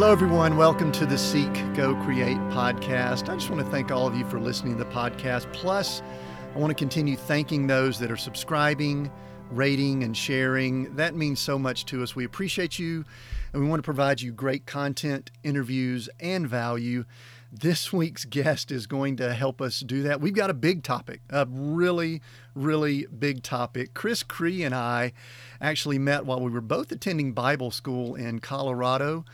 Hello, everyone. Welcome to the Seek, Go, Create podcast. I just want to thank all of you for listening to the podcast. Plus, I want to continue thanking those that are subscribing, rating, and sharing. That means so much to us. We appreciate you, and we want to provide you great content, interviews, and value. This week's guest is going to help us do that. We've got a big topic, a really, really big topic. Chris Cree and I actually met while we were both attending Bible school in Colorado.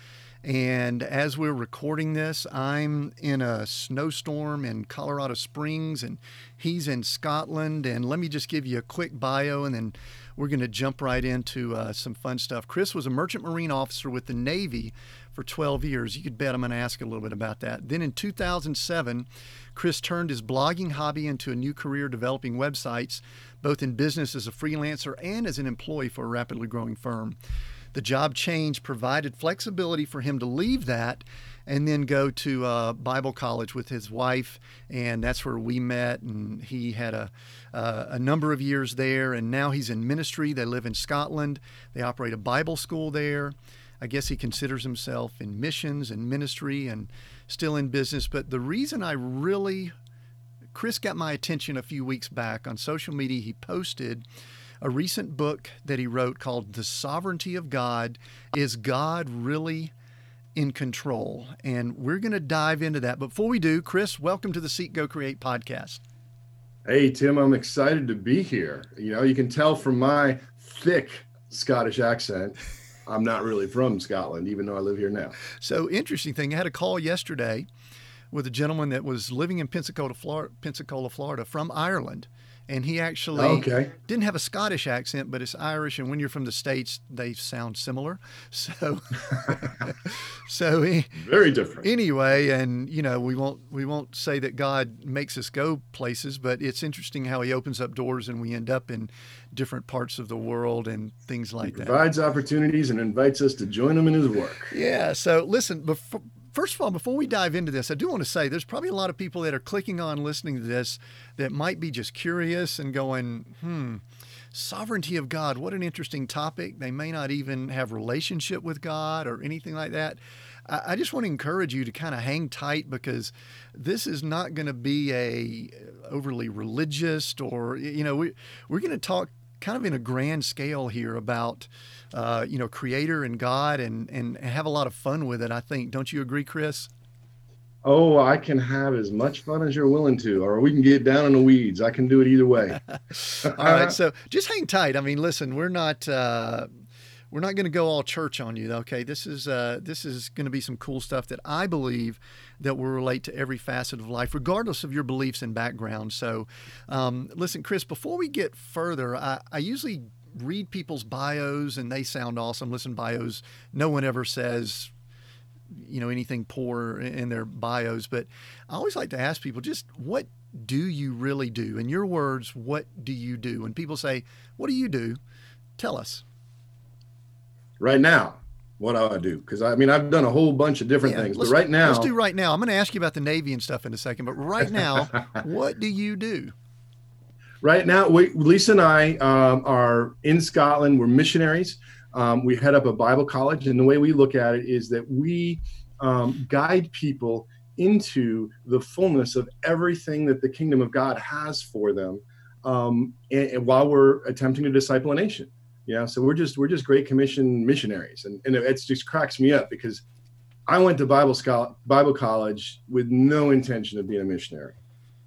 And as we're recording this, I'm in a snowstorm in Colorado Springs and he's in Scotland. And let me just give you a quick bio and then we're going to jump right into uh, some fun stuff. Chris was a merchant marine officer with the Navy for 12 years. You could bet I'm going to ask a little bit about that. Then in 2007, Chris turned his blogging hobby into a new career developing websites, both in business as a freelancer and as an employee for a rapidly growing firm. The job change provided flexibility for him to leave that and then go to uh, Bible college with his wife, and that's where we met. And he had a uh, a number of years there, and now he's in ministry. They live in Scotland. They operate a Bible school there. I guess he considers himself in missions and ministry and still in business. But the reason I really Chris got my attention a few weeks back on social media. He posted a recent book that he wrote called The Sovereignty of God Is God Really in Control? And we're going to dive into that. Before we do, Chris, welcome to the Seek Go Create podcast. Hey, Tim, I'm excited to be here. You know, you can tell from my thick Scottish accent. I'm not really from Scotland, even though I live here now. So, interesting thing. I had a call yesterday with a gentleman that was living in Pensacola, Florida, Pensacola, Florida from Ireland and he actually okay. didn't have a Scottish accent, but it's Irish. And when you're from the states, they sound similar. So, so he, very different. Anyway, and you know, we won't we won't say that God makes us go places, but it's interesting how He opens up doors and we end up in different parts of the world and things like he provides that. Provides opportunities and invites us to join Him in His work. Yeah. So listen, before First of all, before we dive into this, I do want to say there's probably a lot of people that are clicking on listening to this that might be just curious and going, hmm, sovereignty of God, what an interesting topic. They may not even have relationship with God or anything like that. I just want to encourage you to kind of hang tight because this is not going to be a overly religious or you know we we're going to talk kind of in a grand scale here about uh, you know creator and God and and have a lot of fun with it. I think. Don't you agree, Chris? Oh, I can have as much fun as you're willing to, or we can get down in the weeds. I can do it either way. all right, so just hang tight. I mean, listen, we're not. Uh, we're not going to go all church on you, okay? This is uh, this is going to be some cool stuff that I believe that will relate to every facet of life, regardless of your beliefs and background. So, um, listen, Chris, before we get further, I, I usually read people's bios and they sound awesome. Listen, bios, no one ever says you know anything poor in their bios but i always like to ask people just what do you really do in your words what do you do when people say what do you do tell us right now what do I do? Because I mean, I've done a whole bunch of different yeah, things, but right now, let's do right now. I'm going to ask you about the Navy and stuff in a second, but right now, what do you do? Right now, we, Lisa and I um, are in Scotland. We're missionaries. Um, we head up a Bible college, and the way we look at it is that we um, guide people into the fullness of everything that the kingdom of God has for them, um, and, and while we're attempting to disciple a nation know so we're just we're just great commission missionaries and, and it just cracks me up because i went to bible bible college with no intention of being a missionary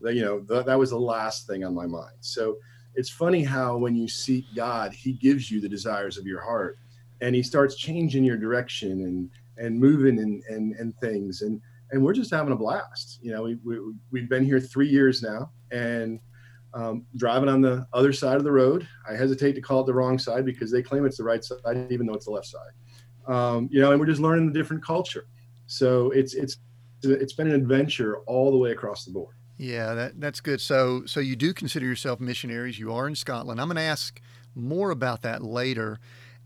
you know th- that was the last thing on my mind so it's funny how when you seek god he gives you the desires of your heart and he starts changing your direction and and moving and and, and things and and we're just having a blast you know we, we, we've been here three years now and um, driving on the other side of the road. I hesitate to call it the wrong side because they claim it's the right side, even though it's the left side. Um, you know, and we're just learning the different culture. So it's it's it's been an adventure all the way across the board. Yeah, that that's good. So so you do consider yourself missionaries. You are in Scotland. I'm going to ask more about that later,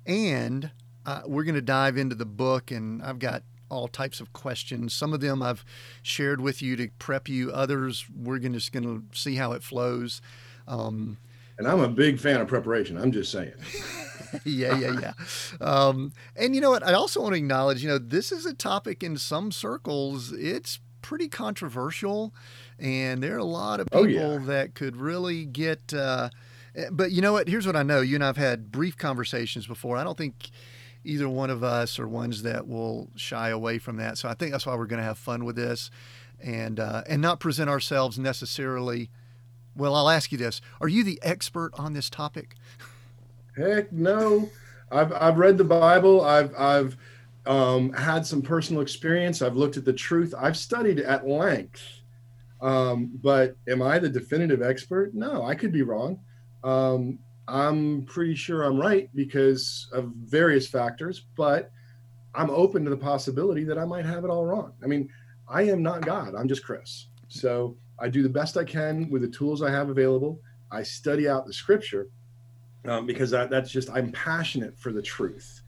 and uh, we're going to dive into the book. And I've got all types of questions. Some of them I've shared with you to prep you. Others we're gonna, just going to see how it flows. Um, And I'm a big fan of preparation. I'm just saying. yeah, yeah, yeah. Um, and you know what? I also want to acknowledge, you know, this is a topic in some circles. It's pretty controversial, and there are a lot of people oh, yeah. that could really get. Uh, eh, but you know what? Here's what I know. You and I've had brief conversations before. I don't think either one of us are ones that will shy away from that. So I think that's why we're going to have fun with this, and uh, and not present ourselves necessarily. Well, I'll ask you this: Are you the expert on this topic? Heck no. I've I've read the Bible. I've I've um, had some personal experience. I've looked at the truth. I've studied at length. Um, but am I the definitive expert? No, I could be wrong. Um, I'm pretty sure I'm right because of various factors, but I'm open to the possibility that I might have it all wrong. I mean, I am not God. I'm just Chris. So I do the best I can with the tools I have available. I study out the scripture um, because that, that's just I'm passionate for the truth,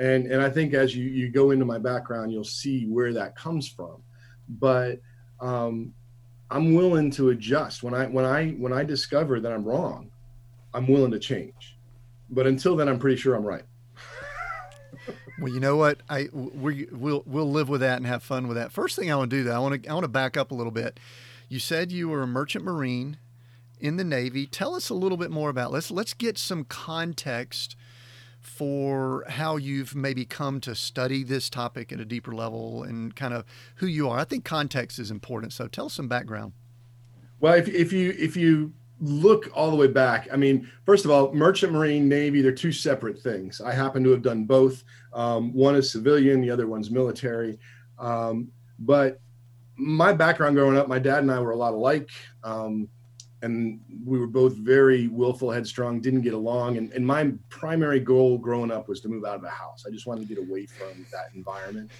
and and I think as you you go into my background, you'll see where that comes from, but um, I'm willing to adjust when I when I when I discover that I'm wrong, I'm willing to change, but until then, I'm pretty sure I'm right. Well, you know what? I we we'll we'll live with that and have fun with that. First thing I want to do though, I want to I want to back up a little bit. You said you were a merchant marine in the Navy. Tell us a little bit more about. Let's let's get some context for how you've maybe come to study this topic at a deeper level and kind of who you are. I think context is important. So tell us some background. Well, if, if you if you look all the way back, I mean, first of all, merchant marine, navy, they're two separate things. I happen to have done both. Um, one is civilian, the other one's military. Um, but my background growing up, my dad and I were a lot alike. Um, and we were both very willful, headstrong, didn't get along. And, and my primary goal growing up was to move out of the house. I just wanted to get away from that environment.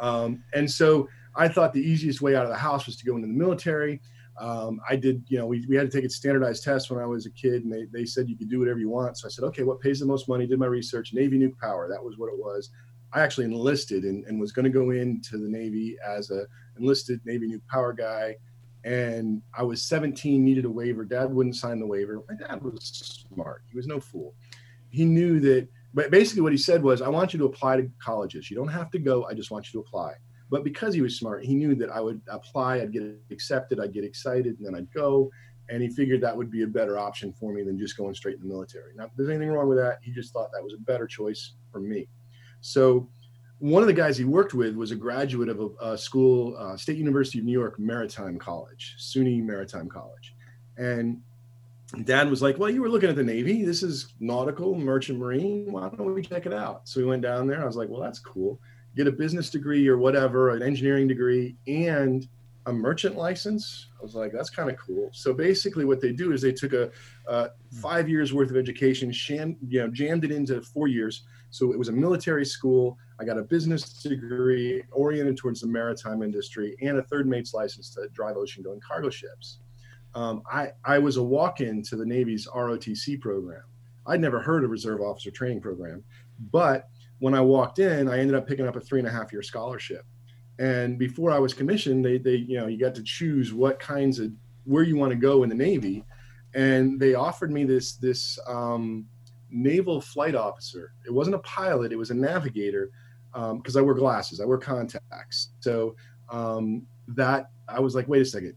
Um, and so I thought the easiest way out of the house was to go into the military. Um, I did, you know, we, we had to take a standardized test when I was a kid, and they, they said you could do whatever you want. So I said, okay, what pays the most money? Did my research, Navy nuke power. That was what it was. I actually enlisted and, and was going to go into the Navy as a enlisted Navy nuke power guy and I was 17, needed a waiver. Dad wouldn't sign the waiver. My dad was smart. He was no fool. He knew that, but basically what he said was, I want you to apply to colleges. You don't have to go. I just want you to apply. But because he was smart, he knew that I would apply, I'd get accepted, I'd get excited, and then I'd go. And he figured that would be a better option for me than just going straight in the military. Now, if there's anything wrong with that. He just thought that was a better choice for me. So one of the guys he worked with was a graduate of a, a school, uh, State University of New York Maritime College, SUNY Maritime College. And dad was like, Well, you were looking at the Navy. This is nautical, merchant marine. Why don't we check it out? So we went down there. I was like, Well, that's cool. Get a business degree or whatever, an engineering degree, and a merchant license. I was like, that's kind of cool. So basically, what they do is they took a, a five years worth of education, sham, you know, jammed it into four years. So it was a military school. I got a business degree oriented towards the maritime industry and a third mate's license to drive ocean going cargo ships. Um, I, I was a walk in to the Navy's ROTC program. I'd never heard of Reserve Officer Training Program, but when I walked in, I ended up picking up a three and a half year scholarship. And before I was commissioned, they, they, you know, you got to choose what kinds of where you want to go in the Navy, and they offered me this this um, naval flight officer. It wasn't a pilot; it was a navigator because um, I wear glasses, I wear contacts. So um, that I was like, wait a second,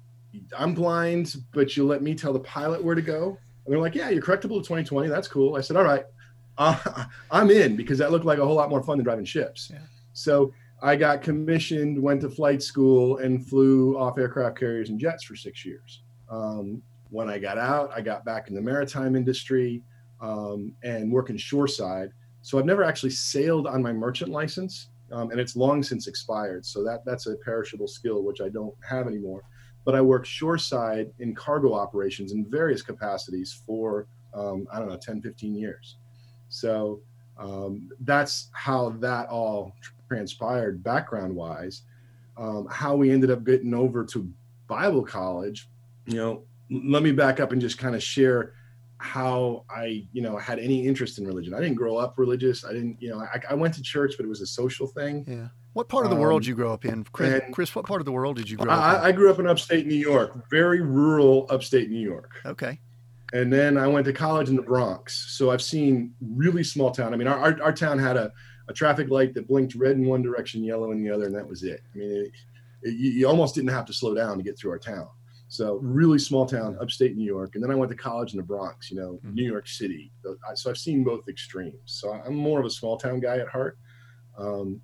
I'm blind, but you let me tell the pilot where to go. And they're like, yeah, you're correctable to 2020. That's cool. I said, all right, uh, I'm in because that looked like a whole lot more fun than driving ships. Yeah. So I got commissioned, went to flight school, and flew off aircraft carriers and jets for six years. Um, when I got out, I got back in the maritime industry um, and working shoreside. So I've never actually sailed on my merchant license, um, and it's long since expired. So that that's a perishable skill which I don't have anymore. But I worked shoreside in cargo operations in various capacities for um, I don't know 10, 15 years. So um, that's how that all transpired background wise. Um, how we ended up getting over to Bible college, you know, let me back up and just kind of share how I, you know, had any interest in religion. I didn't grow up religious. I didn't, you know, I, I went to church, but it was a social thing. Yeah. What part of the um, world did you grow up in, Chris? Chris, what part of the world did you grow up I, in? I grew up in upstate New York, very rural upstate New York. Okay. and then I went to college in the Bronx. So I've seen really small town. I mean, our, our, our town had a, a traffic light that blinked red in one direction, yellow in the other, and that was it. I mean, it, it, you almost didn't have to slow down to get through our town. So really small town, upstate New York, and then I went to college in the Bronx. You know, mm-hmm. New York City. So I've seen both extremes. So I'm more of a small town guy at heart. Um,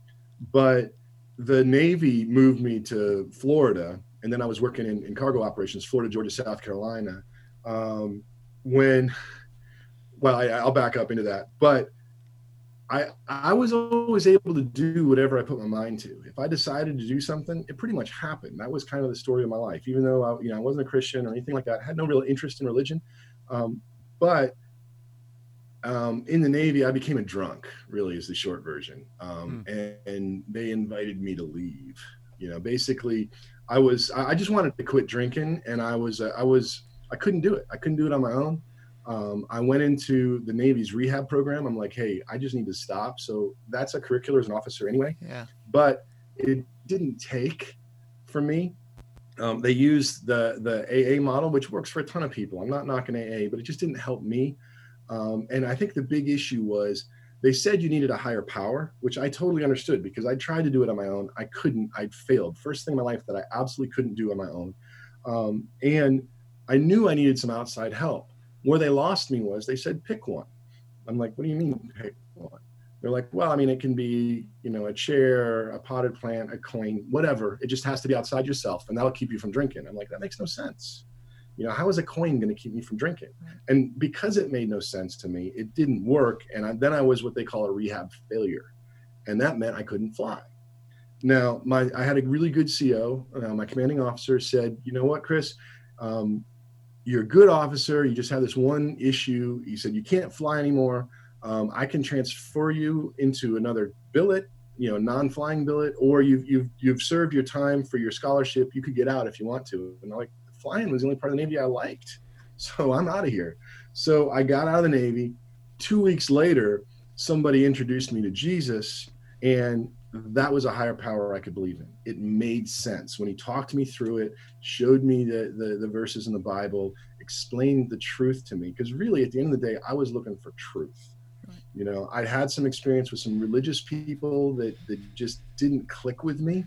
but the Navy moved me to Florida, and then I was working in, in cargo operations, Florida, Georgia, South Carolina. Um, when, well, I, I'll back up into that, but I I was always able to do whatever I put my mind to. If I decided to do something, it pretty much happened. That was kind of the story of my life. Even though I, you know I wasn't a Christian or anything like that, I had no real interest in religion. Um, but um, in the Navy, I became a drunk. Really, is the short version. Um, mm. and, and, they invited me to leave. You know, basically, I was I just wanted to quit drinking, and I was uh, I was I couldn't do it. I couldn't do it on my own um, I went into the Navy's rehab program. I'm like, hey, I just need to stop. So that's a curricular as an officer anyway. Yeah. But it didn't take for me. Um, they used the the AA model, which works for a ton of people. I'm not knocking AA, but it just didn't help me. Um, and I think the big issue was they said you needed a higher power, which I totally understood because I tried to do it on my own. I couldn't. I'd failed. First thing in my life that I absolutely couldn't do on my own. Um, and I knew I needed some outside help. Where they lost me was they said, pick one. I'm like, what do you mean pick one? They're like, well, I mean, it can be, you know, a chair, a potted plant, a coin, whatever. It just has to be outside yourself and that'll keep you from drinking. I'm like, that makes no sense. You know, how is a coin going to keep me from drinking? And because it made no sense to me, it didn't work. And I, then I was what they call a rehab failure. And that meant I couldn't fly. Now, my I had a really good CO. Uh, my commanding officer said, you know what, Chris, um, you're a good officer. You just have this one issue. He said you can't fly anymore. Um, I can transfer you into another billet, you know, non-flying billet, or you've you've you've served your time for your scholarship. You could get out if you want to. And I'm like, flying was the only part of the Navy I liked, so I'm out of here. So I got out of the Navy. Two weeks later, somebody introduced me to Jesus, and that was a higher power I could believe in. It made sense when he talked me through it, showed me the the, the verses in the Bible, explained the truth to me. Because really, at the end of the day, I was looking for truth. Right. You know, I had some experience with some religious people that that just didn't click with me.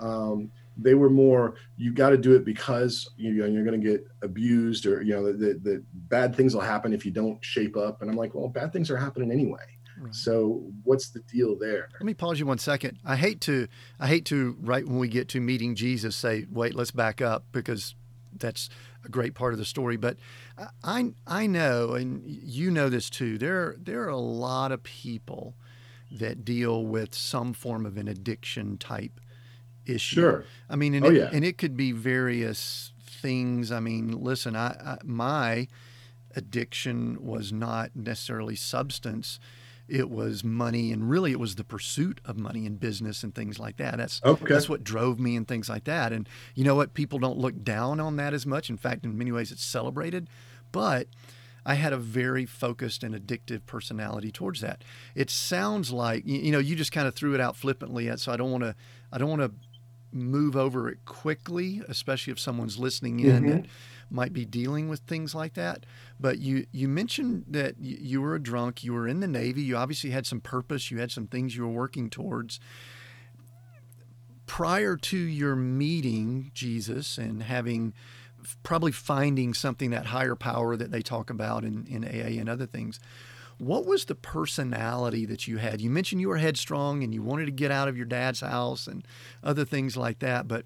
Um, they were more you got to do it because you know you're going to get abused or you know the, the bad things will happen if you don't shape up and i'm like well bad things are happening anyway Right. So what's the deal there? Let me pause you one second. I hate to I hate to right when we get to meeting Jesus say, wait, let's back up because that's a great part of the story. But I I know, and you know this too. There there are a lot of people that deal with some form of an addiction type issue. Sure. I mean, and, oh, it, yeah. and it could be various things. I mean, listen, I, I my addiction was not necessarily substance it was money and really it was the pursuit of money and business and things like that. That's okay. that's what drove me and things like that. And you know what? People don't look down on that as much. In fact in many ways it's celebrated. But I had a very focused and addictive personality towards that. It sounds like you know you just kind of threw it out flippantly, so I don't want to I don't want to move over it quickly, especially if someone's listening in. Mm-hmm might be dealing with things like that. But you you mentioned that you were a drunk. You were in the Navy. You obviously had some purpose. You had some things you were working towards. Prior to your meeting Jesus and having probably finding something that higher power that they talk about in, in AA and other things. What was the personality that you had? You mentioned you were headstrong and you wanted to get out of your dad's house and other things like that, but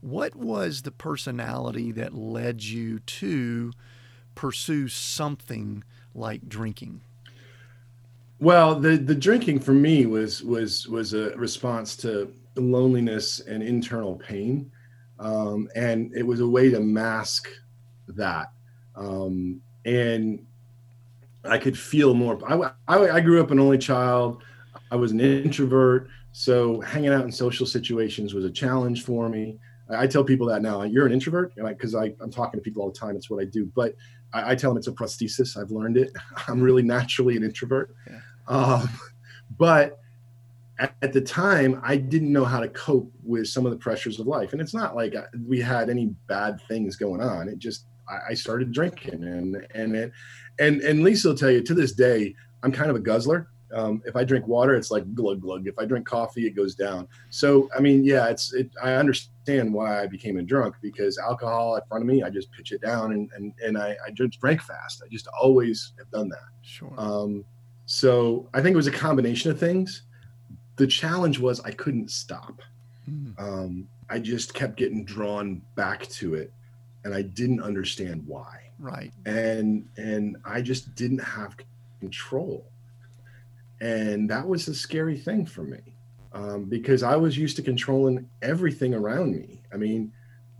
what was the personality that led you to pursue something like drinking? Well, the the drinking for me was was was a response to loneliness and internal pain, um, and it was a way to mask that. Um, and I could feel more. I, I, I grew up an only child. I was an introvert, so hanging out in social situations was a challenge for me. I tell people that now. You're an introvert, and because I, I'm talking to people all the time. It's what I do. But I, I, tell them it's a prosthesis. I've learned it. I'm really naturally an introvert. Yeah. Um, but at, at, the time, I didn't know how to cope with some of the pressures of life. And it's not like uh, we had any bad things going on. It just I, I started drinking, and and it, and and Lisa will tell you to this day, I'm kind of a guzzler. Um, if I drink water, it's like glug glug. If I drink coffee, it goes down. So I mean, yeah, it's it. I understand why I became a drunk because alcohol in front of me, I just pitch it down, and and and I, I just drank fast. I just always have done that. Sure. Um, so I think it was a combination of things. The challenge was I couldn't stop. Mm. Um, I just kept getting drawn back to it, and I didn't understand why. Right. And and I just didn't have control, and that was a scary thing for me um, because I was used to controlling everything around me. I mean,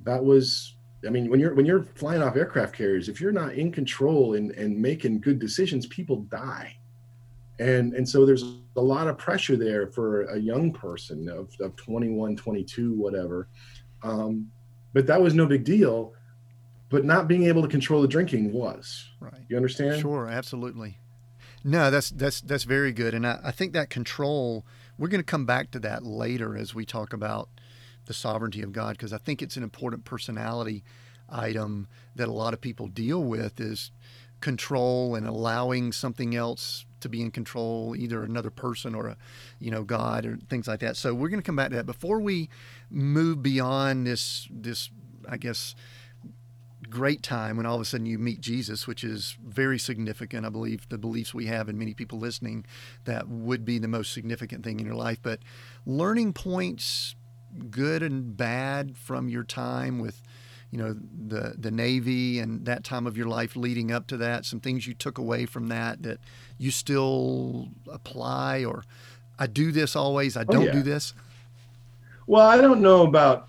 that was I mean, when you're when you're flying off aircraft carriers, if you're not in control and, and making good decisions, people die. And and so there's a lot of pressure there for a young person of, of 21 22 whatever. Um, but that was no big deal but not being able to control the drinking was. Right. You understand? Sure absolutely no that's that's that's very good and i, I think that control we're going to come back to that later as we talk about the sovereignty of god because i think it's an important personality item that a lot of people deal with is control and allowing something else to be in control, either another person or a, you know, God or things like that. So we're going to come back to that before we move beyond this this I guess great time when all of a sudden you meet Jesus, which is very significant. I believe the beliefs we have and many people listening that would be the most significant thing in your life. But learning points, good and bad, from your time with you know the the Navy and that time of your life leading up to that, some things you took away from that that you still apply, or I do this always, I oh, don't oh, yeah. do this. Well, I don't know about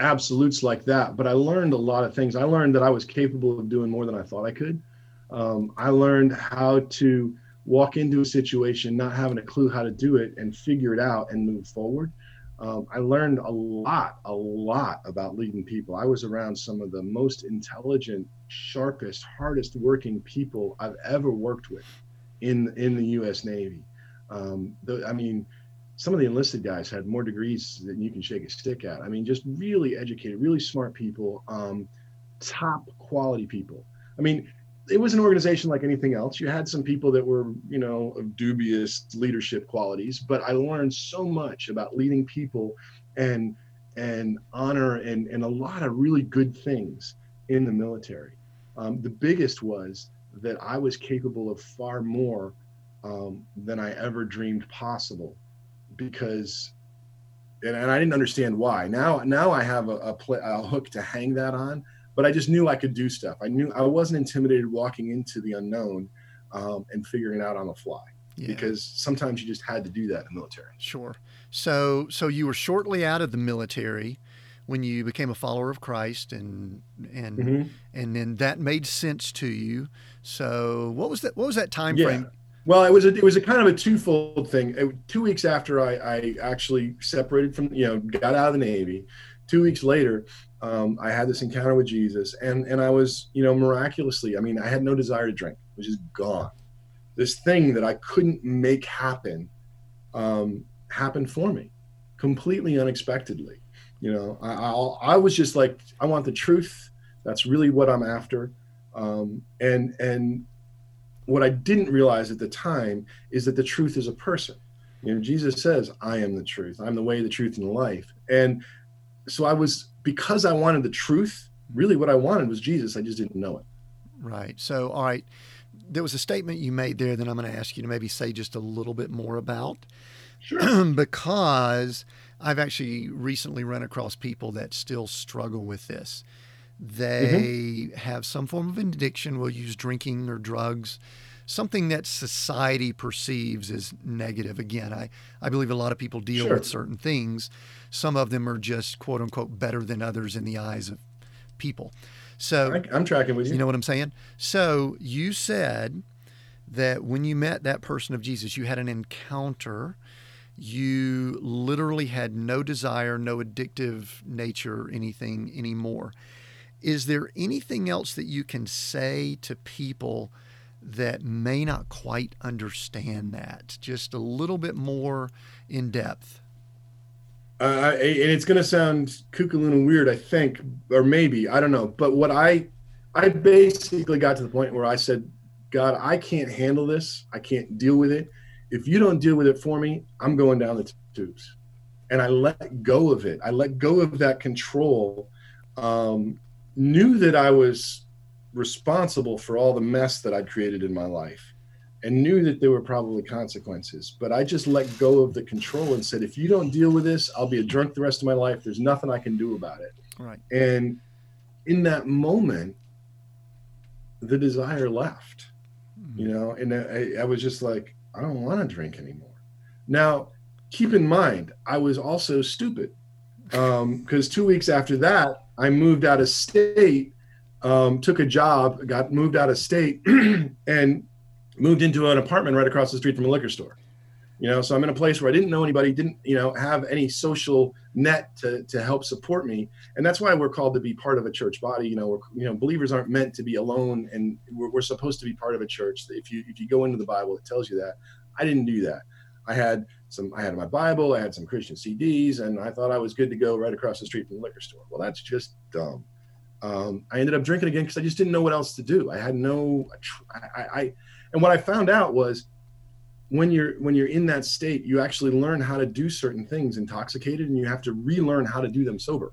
absolutes like that, but I learned a lot of things. I learned that I was capable of doing more than I thought I could. Um, I learned how to walk into a situation not having a clue how to do it and figure it out and move forward um, I learned a lot, a lot about leading people. I was around some of the most intelligent, sharpest, hardest working people I've ever worked with in in the U.S. Navy. Um, the, I mean, some of the enlisted guys had more degrees than you can shake a stick at. I mean, just really educated, really smart people, um, top quality people. I mean, it was an organization like anything else. You had some people that were, you know, of dubious leadership qualities, but I learned so much about leading people and and honor and and a lot of really good things in the military. Um, the biggest was that I was capable of far more um, than I ever dreamed possible, because and, and I didn't understand why. Now now I have a, a, play, a hook to hang that on but I just knew I could do stuff. I knew I wasn't intimidated walking into the unknown um, and figuring it out on the fly. Yeah. Because sometimes you just had to do that in the military. Sure. So, so you were shortly out of the military when you became a follower of Christ, and and mm-hmm. and then that made sense to you. So, what was that? What was that time yeah. frame? Well, it was a, it was a kind of a twofold thing. It, two weeks after I, I actually separated from you know got out of the Navy, two weeks later, um, I had this encounter with Jesus, and and I was, you know, miraculously, I mean, I had no desire to drink, it was just gone. This thing that I couldn't make happen um, happened for me, completely unexpectedly. You know, I, I, I was just like, I want the truth. That's really what I'm after. Um, and and what I didn't realize at the time is that the truth is a person. You know, Jesus says, "I am the truth. I'm the way, the truth, and the life." And so I was because I wanted the truth. Really, what I wanted was Jesus. I just didn't know it. Right. So, all right. There was a statement you made there that I'm going to ask you to maybe say just a little bit more about. Sure. because I've actually recently run across people that still struggle with this. They mm-hmm. have some form of addiction, will use drinking or drugs something that society perceives as negative. Again, I, I believe a lot of people deal sure. with certain things. Some of them are just quote unquote better than others in the eyes of people. So I, I'm tracking with you. You know what I'm saying? So you said that when you met that person of Jesus, you had an encounter. You literally had no desire, no addictive nature, anything anymore. Is there anything else that you can say to people that may not quite understand that, just a little bit more in depth? Uh, and it's going to sound kookaloo and weird, I think, or maybe I don't know. But what I I basically got to the point where I said, God, I can't handle this. I can't deal with it. If you don't deal with it for me, I'm going down the tubes. And I let go of it. I let go of that control. Um, knew that I was responsible for all the mess that I'd created in my life and knew that there were probably consequences. But I just let go of the control and said, if you don't deal with this, I'll be a drunk the rest of my life. There's nothing I can do about it. Right. And in that moment, the desire left, Mm-hmm. you know, and I, I was just like, I don't want to drink anymore. Now, keep in mind, I was also stupid because um, two weeks after that, I moved out of state, um, took a job, got moved out of state, and moved into an apartment right across the street from a liquor store. You know so i'm in a place where i didn't know anybody didn't you know have any social net to, to help support me. And that's why we're called to be part of a church body. You know we're, you know believers aren't meant to be alone and we're, we're supposed to be part of a church. If you if you go into the bible it tells you that. I didn't do that. I had some i had my bible i had some christian cds and i thought i was good to go right across the street from the liquor store. Well that's just dumb. Um, i ended up drinking again because i just didn't know what else to do. I had no I, I and what i found out was when you're when you're in that state you actually learn how to do certain things intoxicated and you have to relearn how to do them sober.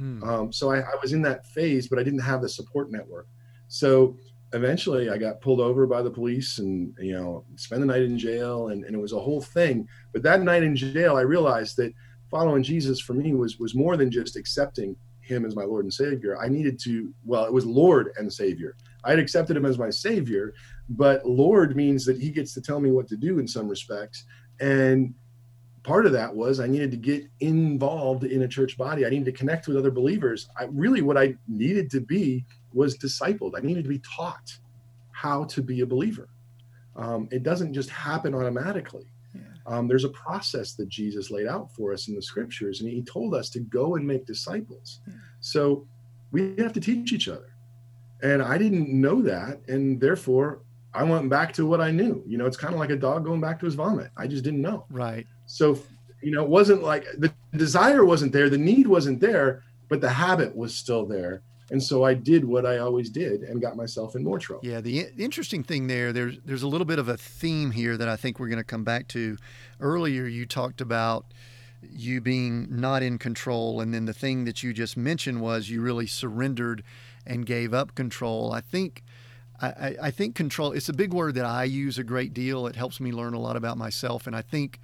Mm. um, so I, I, was in that phase but i didn't have the support network. So eventually i got pulled over by the police and you know spend the night in jail and, and it was a whole thing but that night in jail i realized that following jesus for me was was more than just accepting him as my lord and savior i needed to well it was lord and savior i had accepted him as my savior but Lord means that He gets to tell me what to do in some respects. And part of that was I needed to get involved in a church body. I needed to connect with other believers. I really what I needed to be was discipled. I needed to be taught how to be a believer. Um, it doesn't just happen automatically. Yeah. Um, there's a process that Jesus laid out for us in the scriptures, and He told us to go and make disciples. Yeah. So we have to teach each other. And I didn't know that, and therefore I went back to what I knew. You know, it's kind of like a dog going back to his vomit. I just didn't know. Right. So, you know, it wasn't like the desire wasn't there, the need wasn't there, but the habit was still there. And so I did what I always did and got myself in more trouble. Yeah, the interesting thing there, there's there's a little bit of a theme here that I think we're going to come back to. Earlier, you talked about you being not in control, and then the thing that you just mentioned was you really surrendered and gave up control. I think I, I think control, it's a big word that I use a great deal. It helps me learn a lot about myself. And I think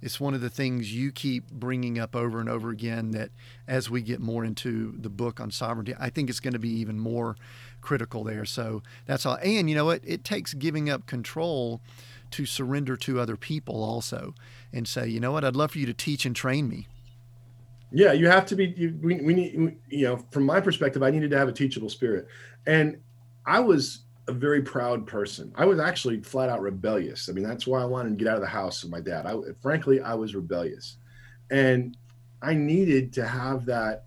it's one of the things you keep bringing up over and over again that as we get more into the book on sovereignty, I think it's going to be even more critical there. So that's all. And you know what? It takes giving up control to surrender to other people also and say, you know what? I'd love for you to teach and train me. Yeah, you have to be. You, we, we need, you know, from my perspective, I needed to have a teachable spirit. And I was a very proud person. I was actually flat out rebellious. I mean, that's why I wanted to get out of the house with my dad. I, frankly, I was rebellious, and I needed to have that,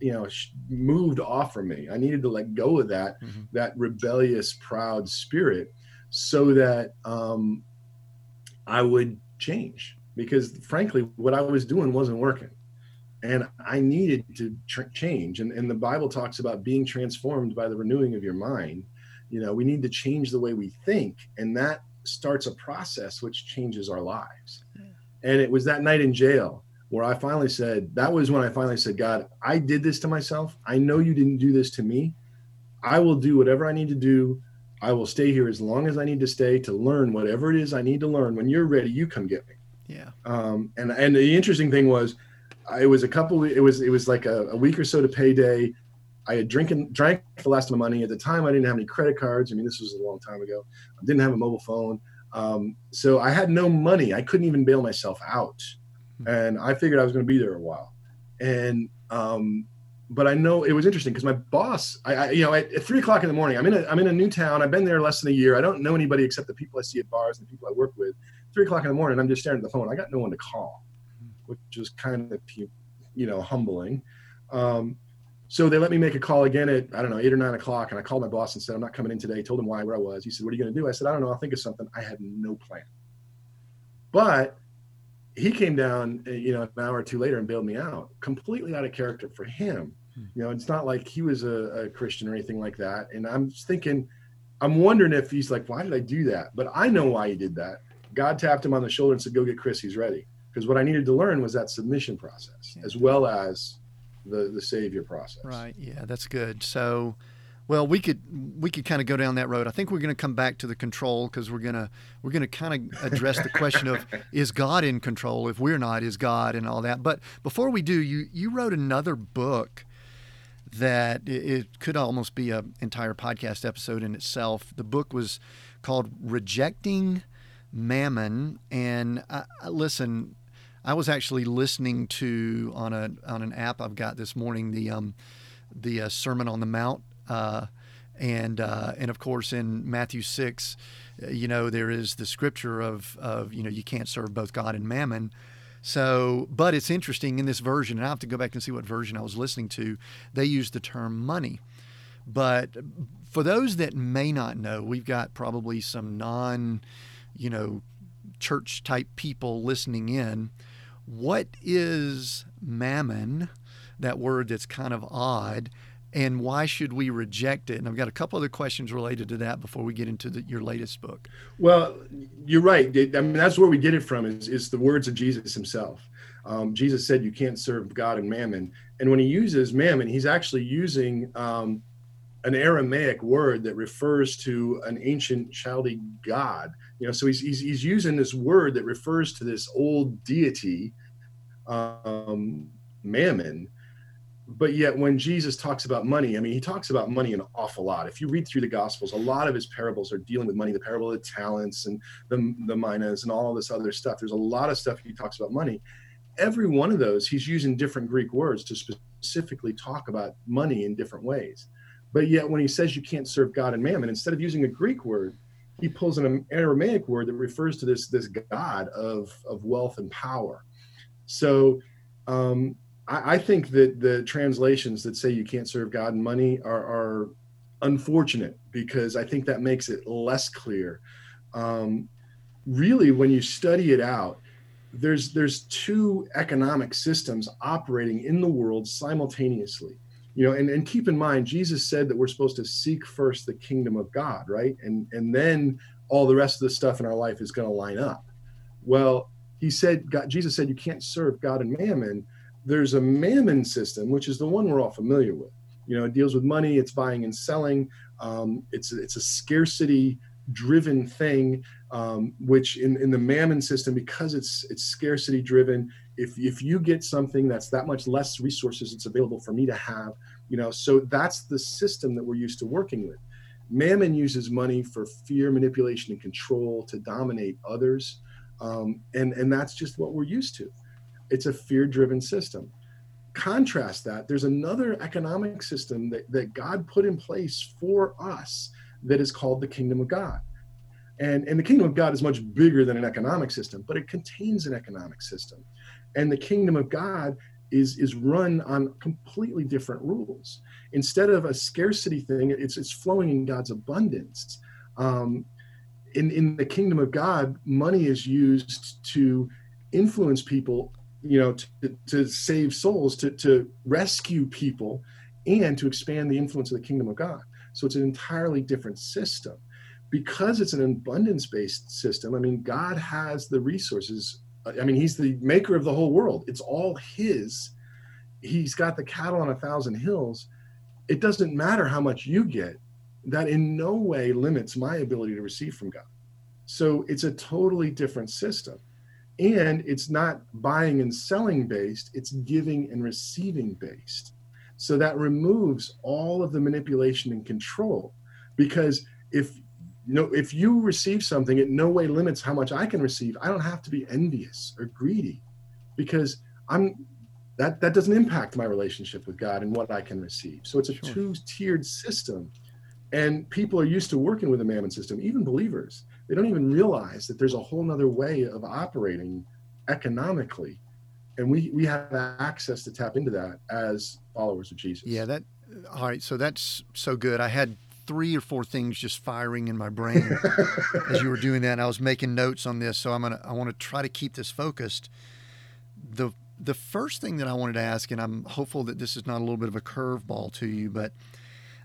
you know, moved off from me. I needed to let go of that, mm-hmm. that rebellious, proud spirit, so that um, I would change. Because frankly, what I was doing wasn't working and I needed to tr- change. And, and the Bible talks about being transformed by the renewing of your mind you know we need to change the way we think and that starts a process which changes our lives. And it was that night in jail where i finally said that was when i finally said god i did this to myself. I know you didn't do this to me. I will do whatever i need to do. I will stay here as long as i need to stay to learn whatever it is i need to learn. When you're ready you come get me. Yeah. Um, and and the interesting thing was it was a couple it was it was like a, a week or so to payday I had drinking drank the last of my money. At the time, I didn't have any credit cards. I mean, this was a long time ago. I didn't have a mobile phone. Um, so I had no money. I couldn't even bail myself out. Hmm. And I figured I was going to be there a while. And, um, but I know it was interesting because my boss, I, I you know, at, at, three o'clock in the morning, I'm in a, I'm in a new town. I've been there less than a year. I don't know anybody except the people I see at bars and the people I work with. Three o'clock in the morning, I'm just staring at the phone. I got no one to call, hmm. which was kind of, you know, humbling. Um, so they let me make a call again at I don't know eight or nine o'clock, and I called my boss and said I'm not coming in today. Told him why where I was. He said, "What are you going to do?" I said, "I don't know. I'll think of something." I had no plan. But he came down, uh, you know, an hour or two later and bailed me out, completely out of character for him. You know, it's not like he was a, a Christian or anything like that. And I'm just thinking, I'm wondering if he's like, why did I do that? But I know why he did that. God tapped him on the shoulder and said, go get Chris, he's ready. Because what I needed to learn was that submission process as well as the, the savior process. Right. Yeah, that's good. So, well, we could we could kind of go down that road. I think we're going to come back to the control because we're gonna we're gonna kind of address the question of is God in control? If we're not, is God and all that. But before we do, you you wrote another book that it could almost be an entire podcast episode in itself. The book was called Rejecting Mammon, and I, I, listen. I was actually listening to on a on an app I've got this morning the um, the uh, Sermon on the Mount, uh, and uh, and of course in Matthew six, uh, you know there is the scripture of of you know you can't serve both God and mammon. So, but it's interesting in this version, and I have to go back and see what version I was listening to. They use the term money, but for those that may not know, we've got probably some non, you know, church type people listening in. What is mammon? That word that's kind of odd, and why should we reject it? And I've got a couple other questions related to that before we get into the, your latest book. Well, you're right. I mean, that's where we get it from is, is the words of Jesus himself. Um, Jesus said you can't serve God and mammon. And when he uses mammon, he's actually using um, an Aramaic word that refers to an ancient Chaldee god. You know, so he's, he's, he's using this word that refers to this old deity, um, mammon. But yet, when Jesus talks about money, I mean, he talks about money an awful lot. If you read through the Gospels, a lot of his parables are dealing with money. The parable of the talents and the, the minas and all this other stuff. There's a lot of stuff he talks about money. Every one of those, he's using different Greek words to specifically talk about money in different ways. But yet, when he says you can't serve God and mammon, instead of using a Greek word, he pulls an Aramaic word that refers to this this God of of wealth and power. So, um, I, I think that the translations that say you can't serve God and money are, are unfortunate because I think that makes it less clear. Um, really, when you study it out, there's there's two economic systems operating in the world simultaneously you know and, and keep in mind jesus said that we're supposed to seek first the kingdom of god right? And and then all the rest of the stuff in our life is going to line up. Well he said god jesus said you can't serve god and mammon. There's a mammon system which is the one we're all familiar with. You know it deals with money it's buying and selling um, it's it's a scarcity driven thing um, which in, in the mammon system because it's it's scarcity driven if if you get something that's that much less resources it's available for me to have you know? So that's the system that we're used to working with. Mammon uses money for fear manipulation and control to dominate others um, and and that's just what we're used to. It's a fear driven system. Contrast that there's another economic system that, that god put in place for us that is called the kingdom of god. And and the kingdom of god is much bigger than an economic system but it contains an economic system and the kingdom of god is is run on completely different rules. Instead of a scarcity thing it's it's flowing in god's abundance. Um, in in the kingdom of god money is used to influence people you know to, to save souls to to rescue people and to expand the influence of the kingdom of god. So it's an entirely different system. Because it's an abundance based system i mean god has the resources I mean, he's the maker of the whole world. It's all his. He's got the cattle on a thousand hills. It doesn't matter how much you get, that in no way limits my ability to receive from God. So it's a totally different system. And it's not buying and selling based, it's giving and receiving based. So that removes all of the manipulation and control. Because if you know, if you receive something, it no way limits how much I can receive. I don't have to be envious or greedy because I'm that that doesn't impact my relationship with God and what I can receive. So it's a Sure. two-tiered system. And people are used to working with a mammon system, even believers. They don't even realize that there's a whole nother way of operating economically. And we we have access to tap into that as followers of Jesus. Yeah, that. All right, so that's so good. I had three or four things just firing in my brain as you were doing that. And I was making notes on this, so I'm gonna. I want to try to keep this focused. The the first thing that I wanted to ask, and I'm hopeful that this is not a little bit of a curveball to you, but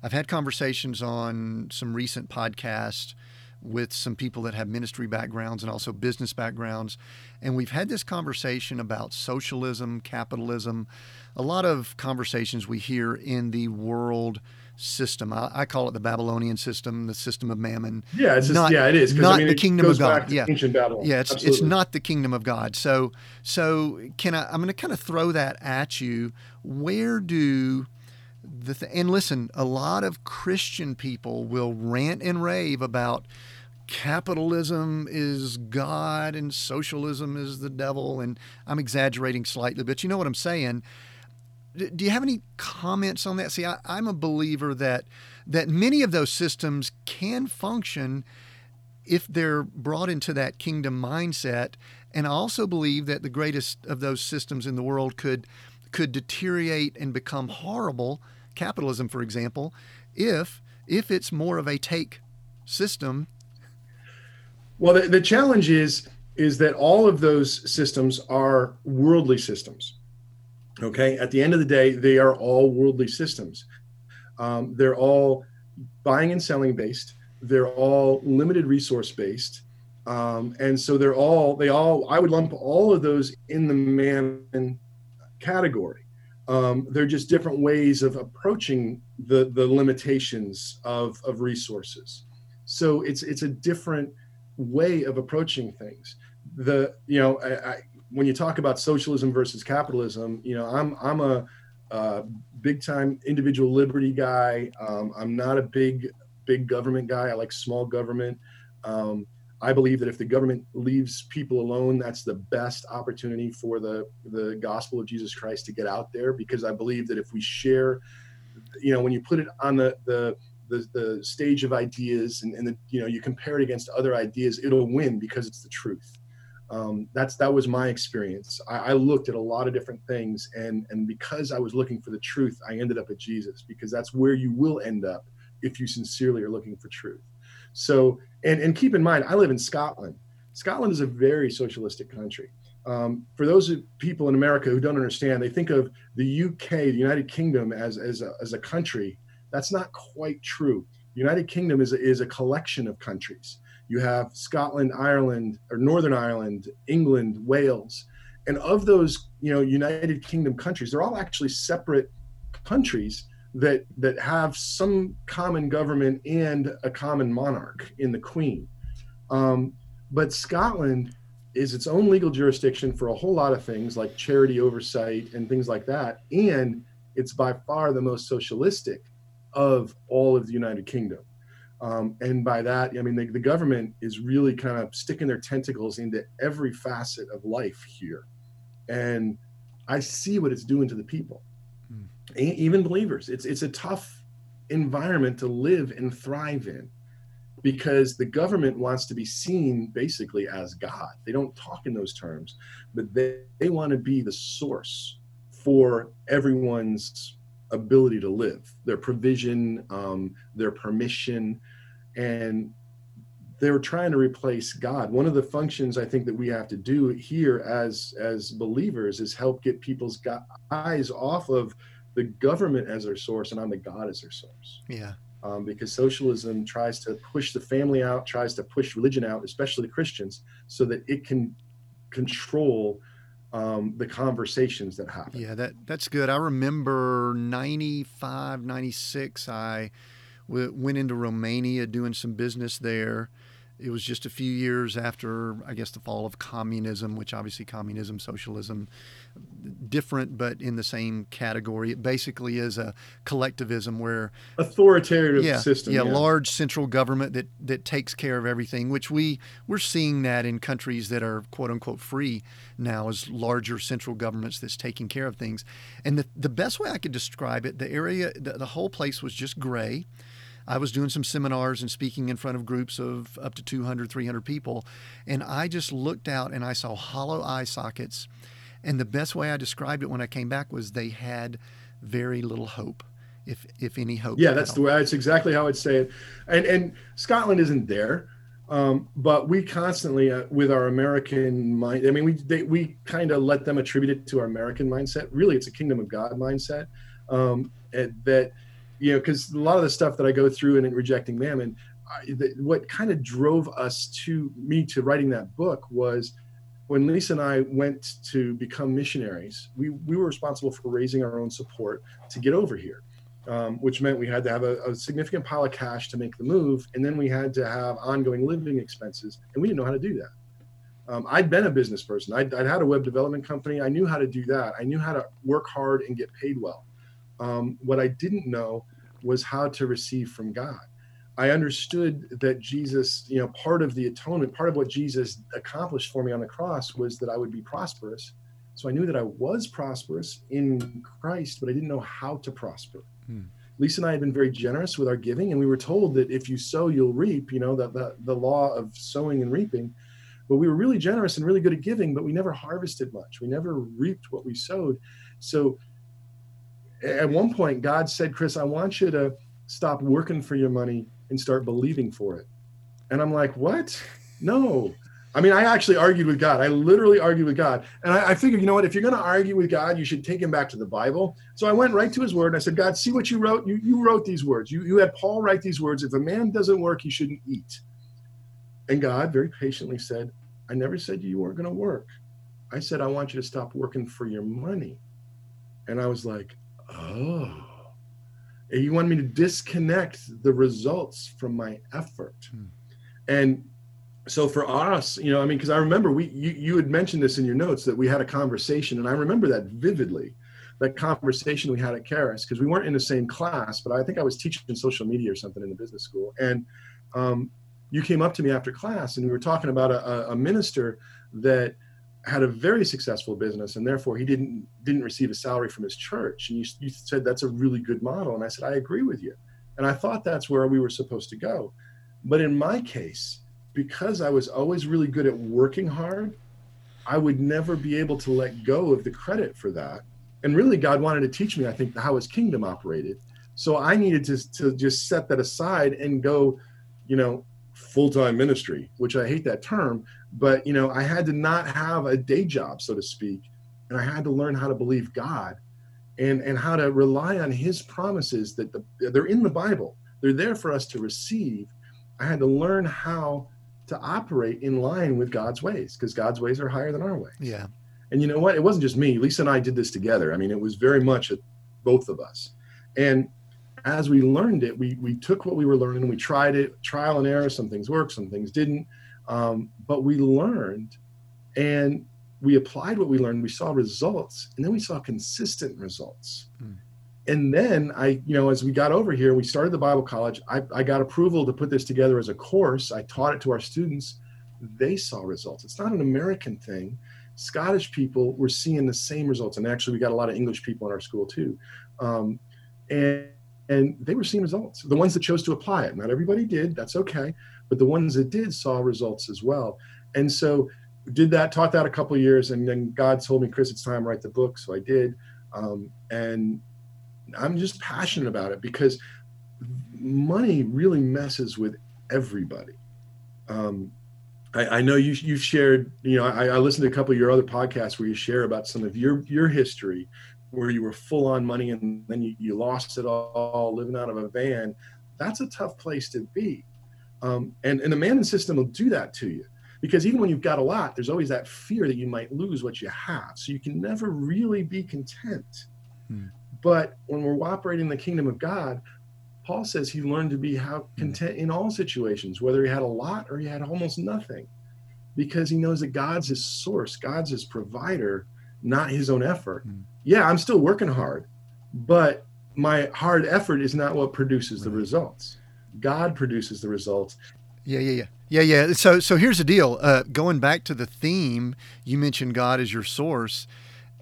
I've had conversations on some recent podcasts with some people that have ministry backgrounds and also business backgrounds. And we've had this conversation about socialism, capitalism, a lot of conversations we hear in the world system. I, I call it the Babylonian system, the system of mammon. Yeah, it's just, not, yeah, it is. Not I mean, the kingdom of God. yeah, ancient Babylon. Yeah, it's it's not the kingdom of God. So so can I? I'm going to kind of throw that at you. Where do the th- and listen, a lot of Christian people will rant and rave about capitalism is God and socialism is the devil. And I'm exaggerating slightly, but you know what I'm saying. Do you have any comments on that? See, I, I'm a believer that that many of those systems can function if they're brought into that kingdom mindset. And I also believe that the greatest of those systems in the world could could deteriorate and become horrible capitalism, for example, if if it's more of a take system. Well, the, the challenge is is that all of those systems are worldly systems. Okay, at the end of the day, they are all worldly systems. Um, they're all buying and selling based. They're all limited resource based. Um, and so they're all they all i would lump all of those in the mammon category um, they're just different ways of approaching the the limitations of of resources. So it's it's a different way of approaching things. The you know I, I, when you talk about socialism versus capitalism, you know I'm I'm a, big time individual liberty guy. Um, I'm not a big big government guy. I like small government. Um, I believe that if the government leaves people alone, that's the best opportunity for the the gospel of Jesus Christ to get out there. Because I believe that if we share, you know, when you put it on the the the, the stage of ideas and, and the, you know you compare it against other ideas, it'll win because it's the truth. Um, that's that was my experience. I, I looked at a lot of different things, and and because I was looking for the truth, I ended up at Jesus because that's where you will end up if you sincerely are looking for truth. So, and, and keep in mind, I live in Scotland. Scotland is a very socialistic country. Um, for those people in America who don't understand, they think of the UK, the United Kingdom, as, as, a, as a country. That's not quite true. The United Kingdom is a, is a collection of countries. You have Scotland, Ireland, or Northern Ireland, England, Wales. And of those, you know, United Kingdom countries, they're all actually separate countries that that have some common government and a common monarch in the Queen. Um, but Scotland is its own legal jurisdiction for a whole lot of things like charity oversight and things like that, and it's by far the most socialistic of all of the United Kingdom. Um, and by that, I mean the, the government is really kind of sticking their tentacles into every facet of life here, and I see what it's doing to the people even believers. It's it's a tough environment to live and thrive in because the government wants to be seen basically as God. They don't talk in those terms, but they, they want to be the source for everyone's ability to live, their provision, um, their permission, and they're trying to replace God. One of the functions I think that we have to do here as as believers is help get people's eyes off of the government as their source and on the God as their source. Yeah. Um, because socialism tries to push the family out, tries to push religion out, especially the Christians, so that it can control um, the conversations that happen. Yeah, that that's good. I remember 95, 96, I went into Romania doing some business there it was just a few years after, I guess, the fall of communism, which obviously communism, socialism, different but in the same category. It basically is a collectivism where authoritative yeah, system. Yeah, yeah, large central government that that takes care of everything. Which we we're seeing that in countries that are quote unquote free now, as larger central governments that's taking care of things. And the the best way I could describe it, the area, the, the whole place was just gray I was doing some seminars and speaking in front of groups of up to 200, 300 people. And I just looked out and I saw hollow eye sockets. And the best way I described it when I came back was they had very little hope, if if any hope. Yeah, that's the way. That's exactly how I'd say it. And and Scotland isn't there. Um, but we constantly, uh, with our American mind, I mean, we they, we kind of let them attribute it to our American mindset. Really, it's a kingdom of God mindset. Um, that you know, because a lot of the stuff that I go through in rejecting mammon, I, the, what kind of drove us to me to writing that book was when Lisa and I went to become missionaries. We we were responsible for raising our own support to get over here um, which meant we had to have a, a, significant pile of cash to make the move, and then we had to have ongoing living expenses, and we didn't know how to do that. Um, I'd been a business person. I'd, I'd, had a web development company. I knew how to do that. I knew how to work hard and get paid well. Um, what I didn't know was how to receive from God. I understood that Jesus, you know, part of the atonement, part of what Jesus accomplished for me on the cross was that I would be prosperous. So I knew that I was prosperous in Christ, but I didn't know how to prosper. Hmm. Lisa and I had been very generous with our giving, and we were told that if you sow, you'll reap. You know the, the the law of sowing and reaping. But we were really generous and really good at giving, but we never harvested much. We never reaped what we sowed. So at one point, God said, "Chris, I want you to stop working for your money and start believing for it." And I'm like, "What? No." I mean, I actually argued with God. I literally argued with God. And I, I figured, you know what? If you're going to argue with God, you should take him back to the Bible. So I went right to his word and I said, God, see what you wrote? You, you wrote these words. You, you had Paul write these words. If a man doesn't work, he shouldn't eat. And God very patiently said, I never said you weren't going to work. I said, I want you to stop working for your money. And I was like, oh. And you want me to disconnect the results from my effort. Hmm. And so for us, you know, I mean, because I remember we you, you had mentioned this in your notes that we had a conversation, and I remember that vividly, that conversation we had at Charis, because we weren't in the same class, but I think I was teaching social media or something in the business school, and um, you came up to me after class, and we were talking about a, a minister that had a very successful business, and therefore he didn't didn't receive a salary from his church, and you, you said that's a really good model, and I said I agree with you, and I thought that's where we were supposed to go, but in my case because I was always really good at working hard, I would never be able to let go of the credit for that. And really, God wanted to teach me, I think, how his kingdom operated. So I needed to, to just set that aside and go, you know, full time ministry, which I hate that term, but, you know, I had to not have a day job, so to speak. And I had to learn how to believe God and, and how to rely on his promises that the, they're in the Bible. They're there for us to receive. I had to learn how to operate in line with God's ways because God's ways are higher than our ways. Yeah. And you know what? It wasn't just me. Lisa and I did this together. I mean, it was very much a, both of us. And as we learned it, we we took what we were learning and we tried it, trial and error. Some things worked, some things didn't. Um, but we learned and we applied what we learned. We saw results, and then we saw consistent results. Mm and then I, you know, as we got over here, we started the Bible college. I, I got approval to put this together as a course. I taught it to our students. They saw results. It's not an American thing. Scottish people were seeing the same results, and actually, we got a lot of English people in our school too, um, and and they were seeing results. The ones that chose to apply it, not everybody did. That's okay, but the ones that did saw results as well. And so, did that, taught that a couple years, and then God told me, Chris, it's time to write the book. So I did, um, and I'm just passionate about it because money really messes with everybody. Um, I, I, know you you've shared. You know, I, I, listened to a couple of your other podcasts where you share about some of your your history, where you were full on money and then you, you lost it all living out of a van. That's a tough place to be, um, and and the Mammon system will do that to you because even when you've got a lot, there's always that fear that you might lose what you have. So you can never really be content. Hmm. But when we're operating the kingdom of God, Paul says he learned to be how hmm. content in all situations, whether he had a lot or he had almost nothing, because he knows that God's his source, God's his provider, not his own effort. Mm. Yeah, I'm still working hard, but my hard effort is not what produces right. the results. God produces the results. Yeah, yeah, yeah. Yeah, yeah. So so here's the deal. Uh, going back to the theme, you mentioned God as your source.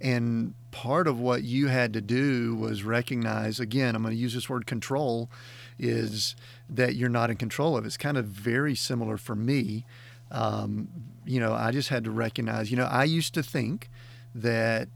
And part of what you had to do was recognize again, I'm going to use this word control, is that you're not in control of. It's kind of very similar for me. Um, you know, I just had to recognize, you know, I used to think that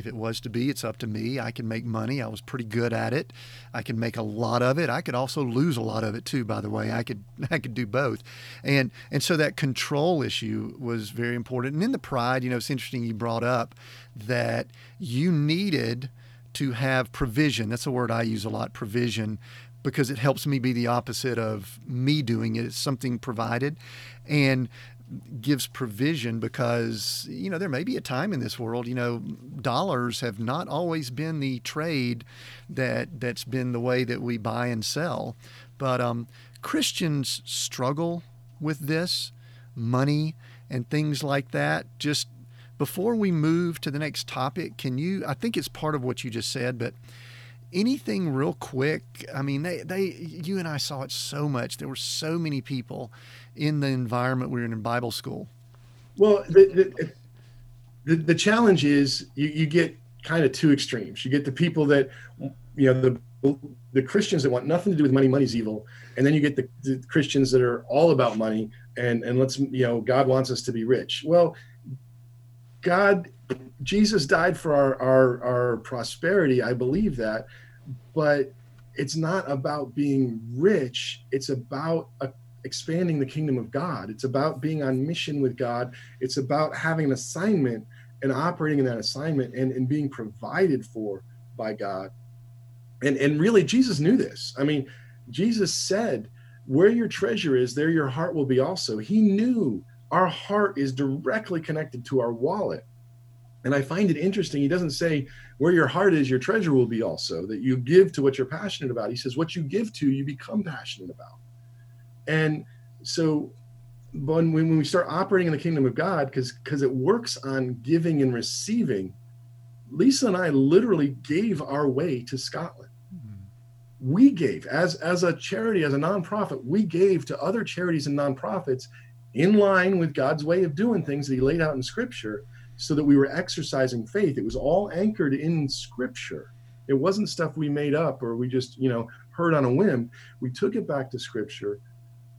if it was to be, it's up to me. I can make money. I was pretty good at it. I can make a lot of it. I could also lose a lot of it too, by the way. I could I could do both. And and so that control issue was very important. And in the pride, you know, it's interesting you brought up that you needed to have provision. That's a word I use a lot, provision, because it helps me be the opposite of me doing it. It's something provided. And gives provision because you know there may be a time in this world you know dollars have not always been the trade that that's been the way that we buy and sell. But um, christians struggle with this money and things like that. Just before we move to the next topic can you i think it's part of what you just said but anything real quick? I mean they, they you and i saw it so much. There were so many people in the environment we were in in bible school well the, the, the challenge is you, you get kind of two extremes you get the people that you know the the christians that want nothing to do with money money's evil and then you get the, the christians that are all about money and and let's you know god wants us to be rich well god Jesus died for our, our, our prosperity. I believe that, but it's not about being rich. It's about a, expanding the kingdom of God. It's about being on mission with God. It's about having an assignment and operating in that assignment and, and being provided for by God. And, and really, Jesus knew this. I mean, Jesus said, Where your treasure is, there your heart will be also. He knew our heart is directly connected to our wallet. And I find it interesting. He doesn't say where your heart is, your treasure will be also, that you give to what you're passionate about. He says what you give to, you become passionate about. And so when, when we start operating in the kingdom of God, because because it works on giving and receiving, Lisa and I literally gave our way to Scotland. Mm-hmm. We gave as as a charity, as a nonprofit, we gave to other charities and nonprofits in line with God's way of doing things that He laid out in Scripture so that we were exercising faith. It was all anchored in scripture. It wasn't stuff we made up or we just, you know, heard on a whim. We took it back to scripture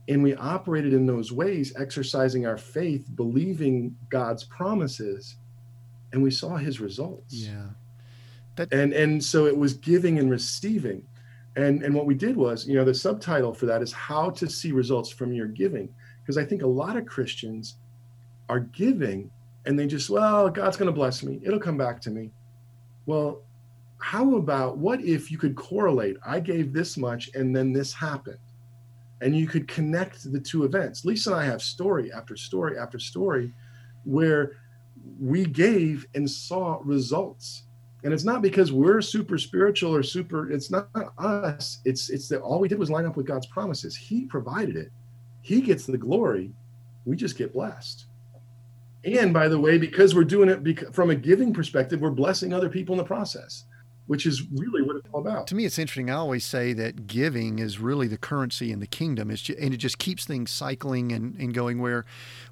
and we operated in those ways, exercising our faith, believing God's promises, and we saw his results. Yeah. That- and and so it was giving and receiving. And and what we did was, you know, the subtitle for that is how to see results from your giving. Because I think a lot of Christians are giving and they just, well, God's going to bless me. It'll come back to me. Well, how about what if you could correlate? I gave this much and then this happened. And you could connect the two events. Lisa and I have story after story after story where we gave and saw results. And it's not because we're super spiritual or super, it's not us. It's it's that all we did was line up with God's promises. He provided it. He gets the glory. We just get blessed. And by the way, because we're doing it from a giving perspective, we're blessing other people in the process, which is really what it's all about. To me, it's interesting. I always say that giving is really the currency in the kingdom. It's just, and it just keeps things cycling and, and going where,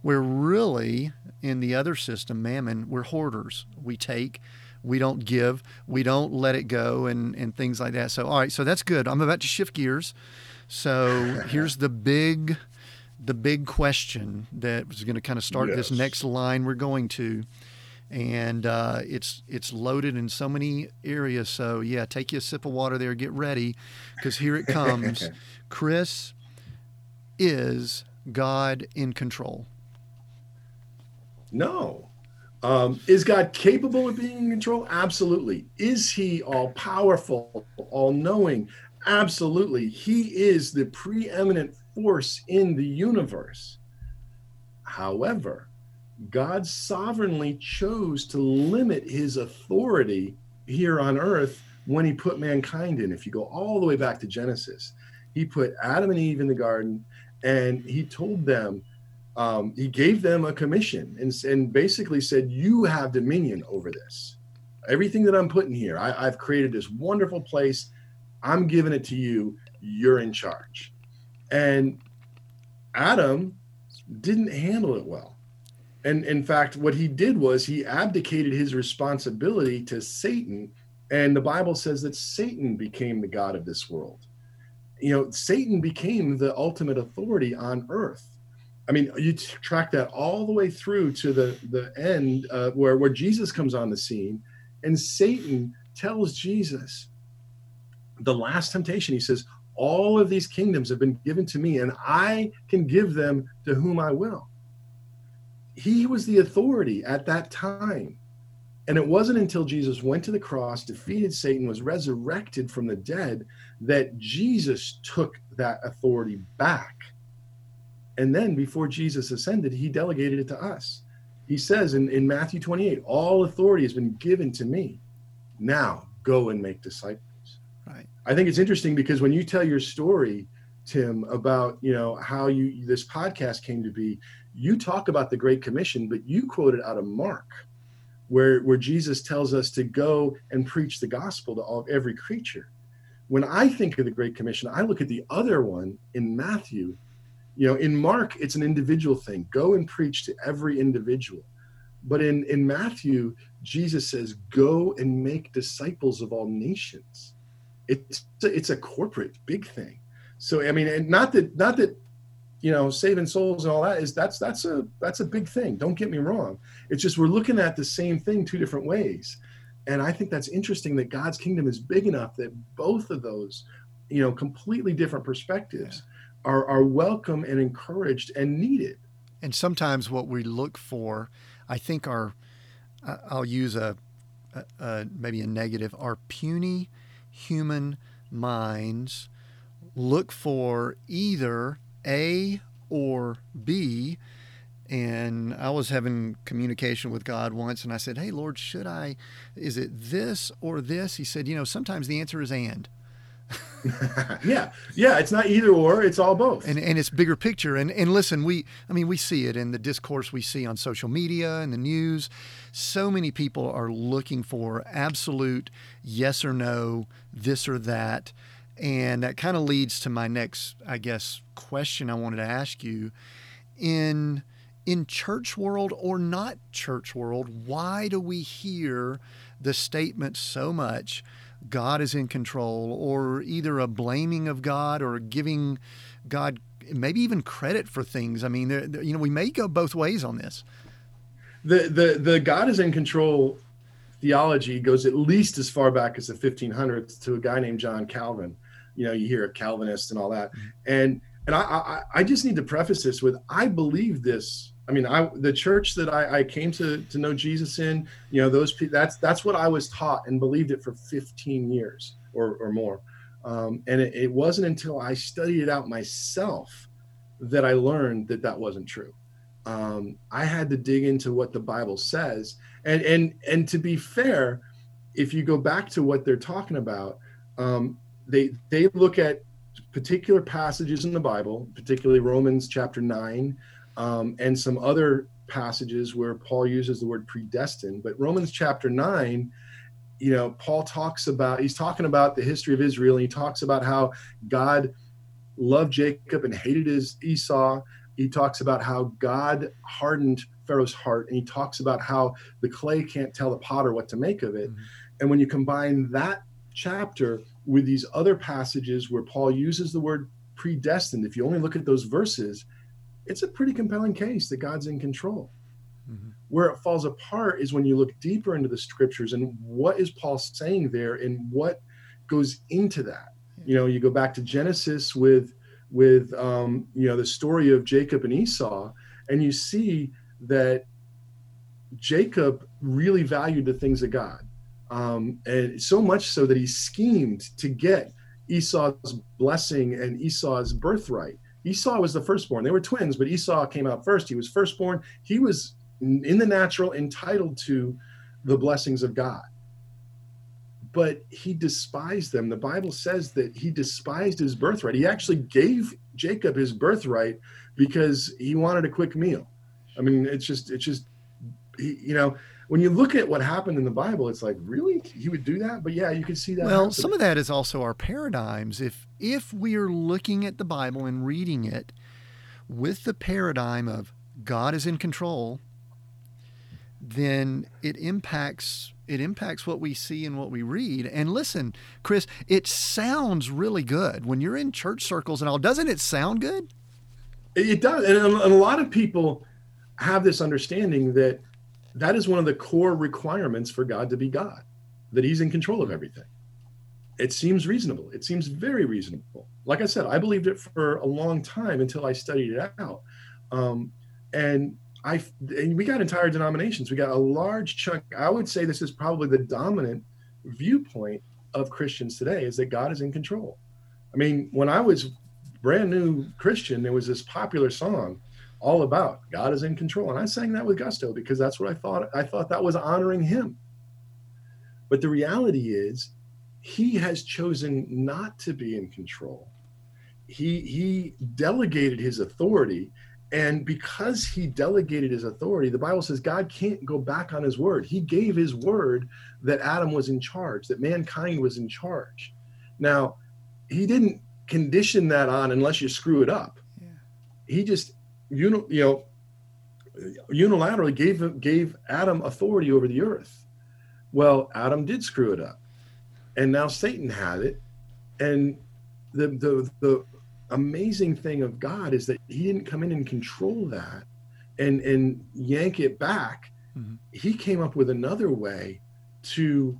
we're really in the other system, mammon, we're hoarders. We take, we don't give, we don't let it go, and, and things like that. So, all right, so that's good. I'm about to shift gears. So here's the big the big question that was going to kind of start yes. this next line we're going to and uh, it's it's loaded in so many areas. So yeah take you a sip of water there get ready because here it comes. Chris is god in control. No. Um, is god capable of being in control? Absolutely. Is he all powerful all knowing absolutely. He is the preeminent force in the universe. However, God sovereignly chose to limit his authority here on earth when he put mankind in. If you go all the way back to Genesis, he put Adam and Eve in the garden and he told them, um, he gave them a commission and, and basically said, You have dominion over this. Everything that I'm putting here, I, I've created this wonderful place. I'm giving it to you. You're in charge. And Adam didn't handle it well. And in fact, what he did was he abdicated his responsibility to Satan. And the Bible says that Satan became the God of this world. You know, Satan became the ultimate authority on earth. I mean, you track that all the way through to the, the end uh, where, where Jesus comes on the scene And Satan tells Jesus, the last temptation, he says, All of these kingdoms have been given to me, and I can give them to whom I will. He was the authority at that time. And it wasn't until Jesus went to the cross, defeated Satan, was resurrected from the dead, that Jesus took that authority back. And then before Jesus ascended, he delegated it to us. He says in, in Matthew 28, All authority has been given to me. Now go and make disciples. Right. I think it's interesting because when you tell your story, Tim, about you know how you this podcast came to be, you talk about the Great Commission, but you quoted out of Mark, where where Jesus tells us to go and preach the gospel to all every creature. When I think of the Great Commission, I look at the other one in Matthew. You know, in Mark, it's an individual thing. Go and preach to every individual. But in, in Matthew, Jesus says, go and make disciples of all nations. It's it's a corporate big thing. So I mean, and not that not that you know saving souls and all that is that's that's a that's a big thing. Don't get me wrong. It's just we're looking at the same thing two different ways, and I think that's interesting that God's kingdom is big enough that both of those, you know, completely different perspectives yeah. are are welcome and encouraged and needed. And sometimes what we look for, I think, are I'll use a, a, a maybe a negative, are puny human minds look for either A or B. And I was having communication with God once, and I said, Hey, Lord, should I, is it this or this? He said, You know, sometimes the answer is and. yeah, yeah, it's not either or; it's all both. And and it's bigger picture. And and listen, we I mean we see it in the discourse we see on social media and the news. So many people are looking for absolute yes or no, this or that, and that kind of leads to my next, I guess, question I wanted to ask you in in church world or not church world. Why do we hear the statement so much? God is in control, or either a blaming of God or giving God maybe even credit for things. I mean, you know, we may go both ways on this. The the the God is in control theology goes at least as far back as the 1500s to a guy named John Calvin. You know, you hear a Calvinist and all that, mm-hmm. and and I, I I just need to preface this with I believe this I mean, I the church that I, I came to to know Jesus in, you know, those people. that's that's what I was taught and believed it for 15 years or or more. Um, and it, it wasn't until I studied it out myself that I learned that that wasn't true. Um, I had to dig into what the Bible says, and and and to be fair, if you go back to what they're talking about, um, they they look at particular passages in the Bible, particularly Romans chapter nine, um, and some other passages where Paul uses the word predestined. But Romans chapter 9, you know, Paul talks about, he's talking about the history of Israel, and he talks about how God loved Jacob and hated his Esau. He talks about how God hardened Pharaoh's heart, and he talks about how the clay can't tell the potter what to make of it. Mm-hmm. And when you combine that chapter with these other passages where Paul uses the word predestined, if you only look at those verses, it's a pretty compelling case that God's in control. Mm-hmm. Where it falls apart is when you look deeper into the scriptures and what is Paul saying there and what goes into that. You know, you go back to Genesis with with um, you know the story of Jacob and Esau, and you see that Jacob really valued the things of God, um, and so much so that he schemed to get Esau's blessing and Esau's birthright. Esau was the firstborn. They were twins, but Esau came out first. He was firstborn. He was in the natural entitled to the blessings of God. But he despised them. The Bible says that he despised his birthright. He actually gave Jacob his birthright because he wanted a quick meal. I mean, it's just, it's just, he, you know, when you look at what happened in the Bible, it's like, really, he would do that? But yeah, you can see that. Well, some of that is also our paradigms. If if we are looking at the Bible and reading it with the paradigm of God is in control, then it impacts it impacts what we see and what we read. And listen, Chris, it sounds really good when you're in church circles and all. Doesn't it sound good? It does, and a lot of people have this understanding that that is one of the core requirements for God to be God. that he's in control of everything. It seems reasonable. It seems very reasonable. Like I said, I believed it for a long time until I studied it out. Um, and I and we got entire denominations. We got a large chunk. I would say this is probably the dominant viewpoint of Christians today is that God is in control. I mean, when I was brand new Christian, there was this popular song all about God is in control. And I sang that with gusto because that's what I thought. I thought that was honoring him. But the reality is, he has chosen not to be in control. He he delegated his authority. And because he delegated his authority, the Bible says God can't go back on his word. He gave his word that Adam was in charge, that mankind was in charge. Now, he didn't condition that on unless you screw it up. Yeah. He just you know unilaterally gave gave Adam authority over the earth. Well, Adam did screw it up, and now Satan had it. And the the the amazing thing of God is that He didn't come in and control that, and and yank it back. Mm-hmm. He came up with another way to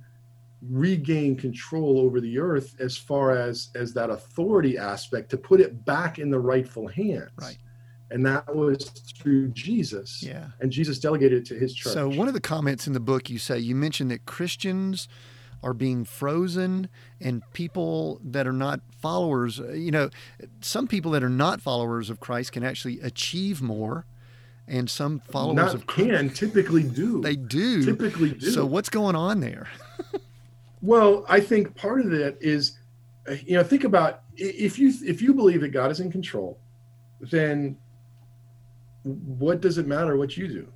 regain control over the earth as far as as that authority aspect to put it back in the rightful hands right and that was through Jesus. Yeah. And Jesus delegated it to his church. So one of the comments in the book you say you mentioned that Christians are being frozen and people that are not followers, uh, you know, some people that are not followers of Christ can actually achieve more and some followers not of Christ can typically do. They do. Typically do. So what's going on there? well, I think part of it is uh, you know, think about if you if you believe that God is in control, then what does it matter what you do?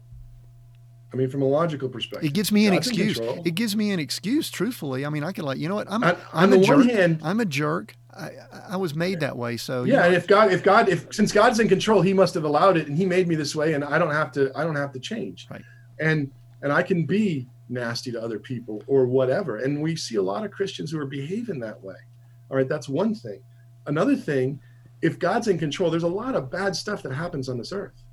I mean, from a logical perspective, it gives me an excuse. It gives me an excuse. Truthfully, I mean, I can like, you know what? I'm, I'm on a jerk. hand, I'm a jerk. I, I was made that way. So yeah, know, if God, if God, if since God's in control, He must have allowed it, and He made me this way, and I don't have to, I don't have to change. Right. And and I can be nasty to other people or whatever. And we see a lot of Christians who are behaving that way. All right, that's one thing. Another thing, if God's in control, there's a lot of bad stuff that happens on this earth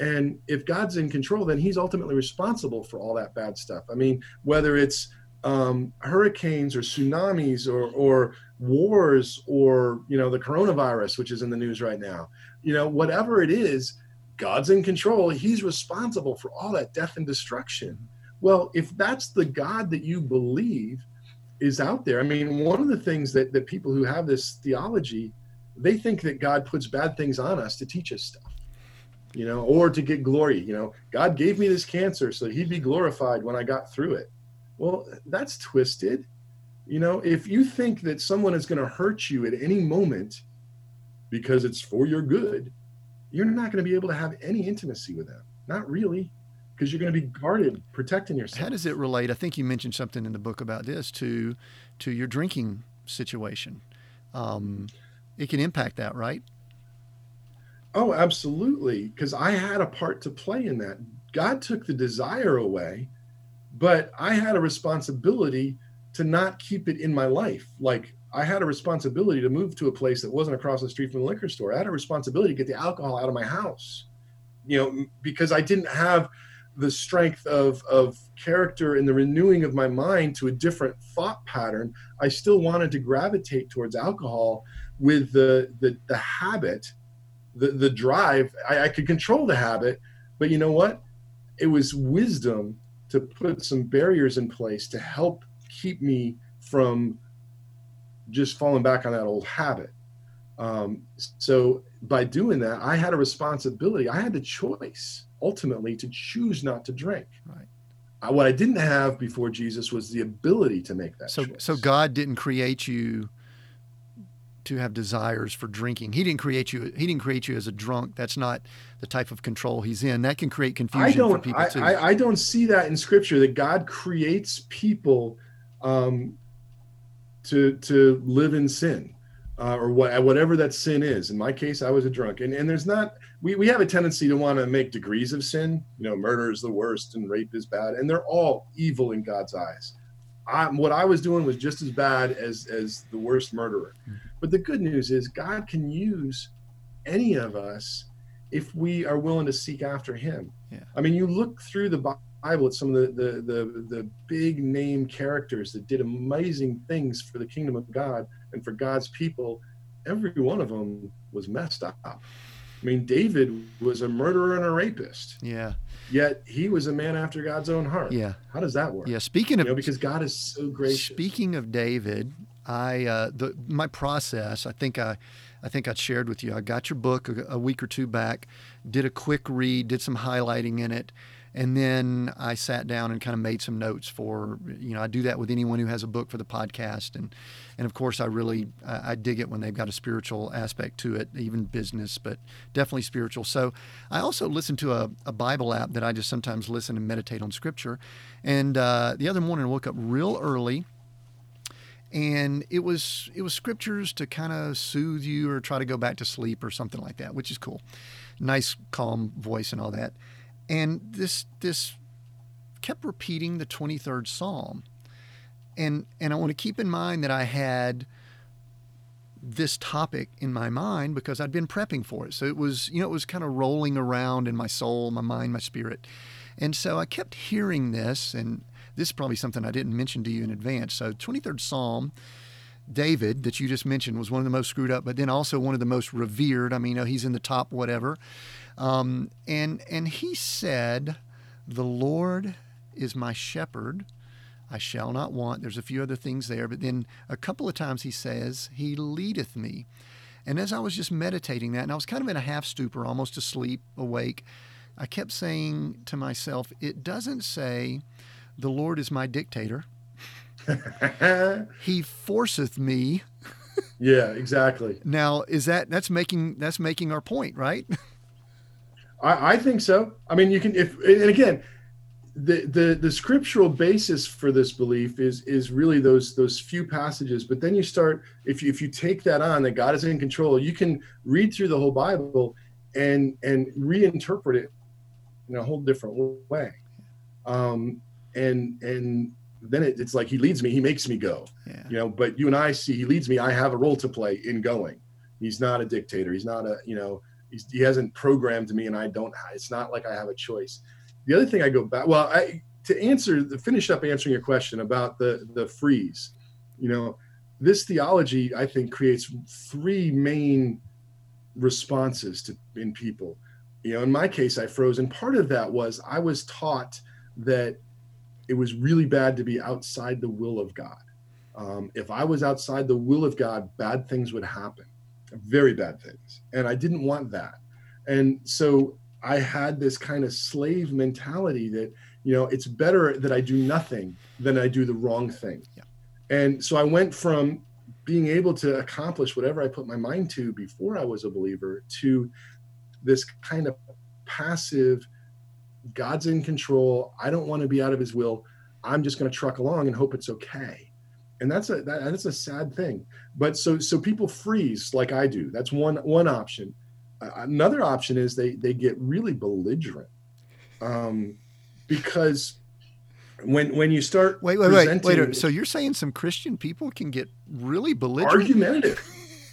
and if God's in control, then He's ultimately responsible for all that bad stuff. I mean, whether it's um, hurricanes or tsunamis or, or wars or you know the coronavirus, which is in the news right now, you know whatever it is, God's in control. He's responsible for all that death and destruction. Well, if that's the God that you believe is out there, I mean, one of the things that that people who have this theology, they think that God puts bad things on us to teach us stuff you know, or to get glory. You know, God gave me this cancer so he'd be glorified when I got through it. Well, that's twisted. You know, if you think that someone is going to hurt you at any moment because it's for your good, you're not going to be able to have any intimacy with them. Not really, because you're going to be guarded, protecting yourself. How does it relate? I think you mentioned something in the book about this to to your drinking situation. Um, it can impact that, right? Oh, absolutely. Because I had a part to play in that. God took the desire away, but I had a responsibility to not keep it in my life. Like I had a responsibility to move to a place that wasn't across the street from the liquor store. I had a responsibility to get the alcohol out of my house, you know, because I didn't have the strength of, of character and the renewing of my mind to a different thought pattern. I still wanted to gravitate towards alcohol with the, the, the habit the the drive. I, I could control the habit, but you know what? It was wisdom to put some barriers in place to help keep me from just falling back on that old habit. Um, so by doing that, I had a responsibility. I had the choice ultimately to choose not to drink. Right. I, what I didn't have before Jesus was the ability to make that. So, choice. so God didn't create you to have desires for drinking. He didn't create you. He didn't create you as a drunk. That's not the type of control he's in. That can create confusion for people I, too. I, I, don't see that in Scripture that God creates people um, to to live in sin. Uh, or what, whatever that sin is. In my case, I was a drunk, and and there's not. We, we have a tendency to want to make degrees of sin. You know, murder is the worst, and rape is bad, and they're all evil in God's eyes. I, what I was doing was just as bad as as the worst murderer. Mm-hmm. But the good news is God can use any of us if we are willing to seek after Him. Yeah. I mean, you look through the Bible at some of the, the the the big name characters that did amazing things for the kingdom of God and for God's people, every one of them was messed up. I mean, David was a murderer and a rapist. Yeah. Yet he was a man after God's own heart. Yeah. How does that work? Yeah. Speaking of you know, because God is so gracious. Speaking of David, I uh, the my process. I think I, I think I shared with you. I got your book a, a week or two back, did a quick read, did some highlighting in it, and then I sat down and kind of made some notes for you know I do that with anyone who has a book for the podcast and and of course I really I, I dig it when they've got a spiritual aspect to it even business but definitely spiritual so I also listen to a, a Bible app that I just sometimes listen and meditate on scripture and uh, the other morning I woke up real early and it was it was scriptures to kind of soothe you or try to go back to sleep or something like that which is cool. Nice calm voice and all that. And this this kept repeating the 23rd psalm. And and I want to keep in mind that I had this topic in my mind because I'd been prepping for it. So it was you know it was kind of rolling around in my soul my mind my spirit. And so I kept hearing this and this is probably something I didn't mention to you in advance so 23rd psalm David that you just mentioned was one of the most screwed up, but then also one of the most revered. I mean, he's in the top whatever. Um, and and he said, "The Lord is my shepherd; I shall not want." There's a few other things there, but then a couple of times he says, "He leadeth me." And as I was just meditating that, and I was kind of in a half stupor, almost asleep, awake, I kept saying to myself, "It doesn't say, the Lord is my dictator." he forceth me. yeah, exactly. Now, is that that's making that's making our point, right? I, I think so. I mean, you can if and again, the the the scriptural basis for this belief is is really those those few passages. But then you start if you if you take that on that God is in control, you can read through the whole Bible and and reinterpret it in a whole different way. Um, and and then it, it's like he leads me, he makes me go. Yeah. You know, but you and I see he leads me. I have a role to play in going. He's not a dictator. He's not a you know. he hasn't programmed me, and I don't. It's not like I have a choice. The other thing I go back. Well, I to answer the finish up answering your question about the the freeze. You know, this theology I think creates three main responses to in people. You know, in my case, I froze, and part of that was I was taught that it was really bad to be outside the will of God. Um, if I was outside the will of God, bad things would happen, very bad things. And I didn't want that. And so I had this kind of slave mentality that, you know, it's better that I do nothing than I do the wrong thing. Yeah. And so I went from being able to accomplish whatever I put my mind to before I was a believer to this kind of passive, God's in control. I don't want to be out of his will. I'm just going to truck along and hope it's okay. And that's a that, that's a sad thing. But so so people freeze like I do. That's one one option. Uh, another option is they they get really belligerent. Um because when when you start wait wait wait wait so you're saying some christian people can get really belligerent argumentative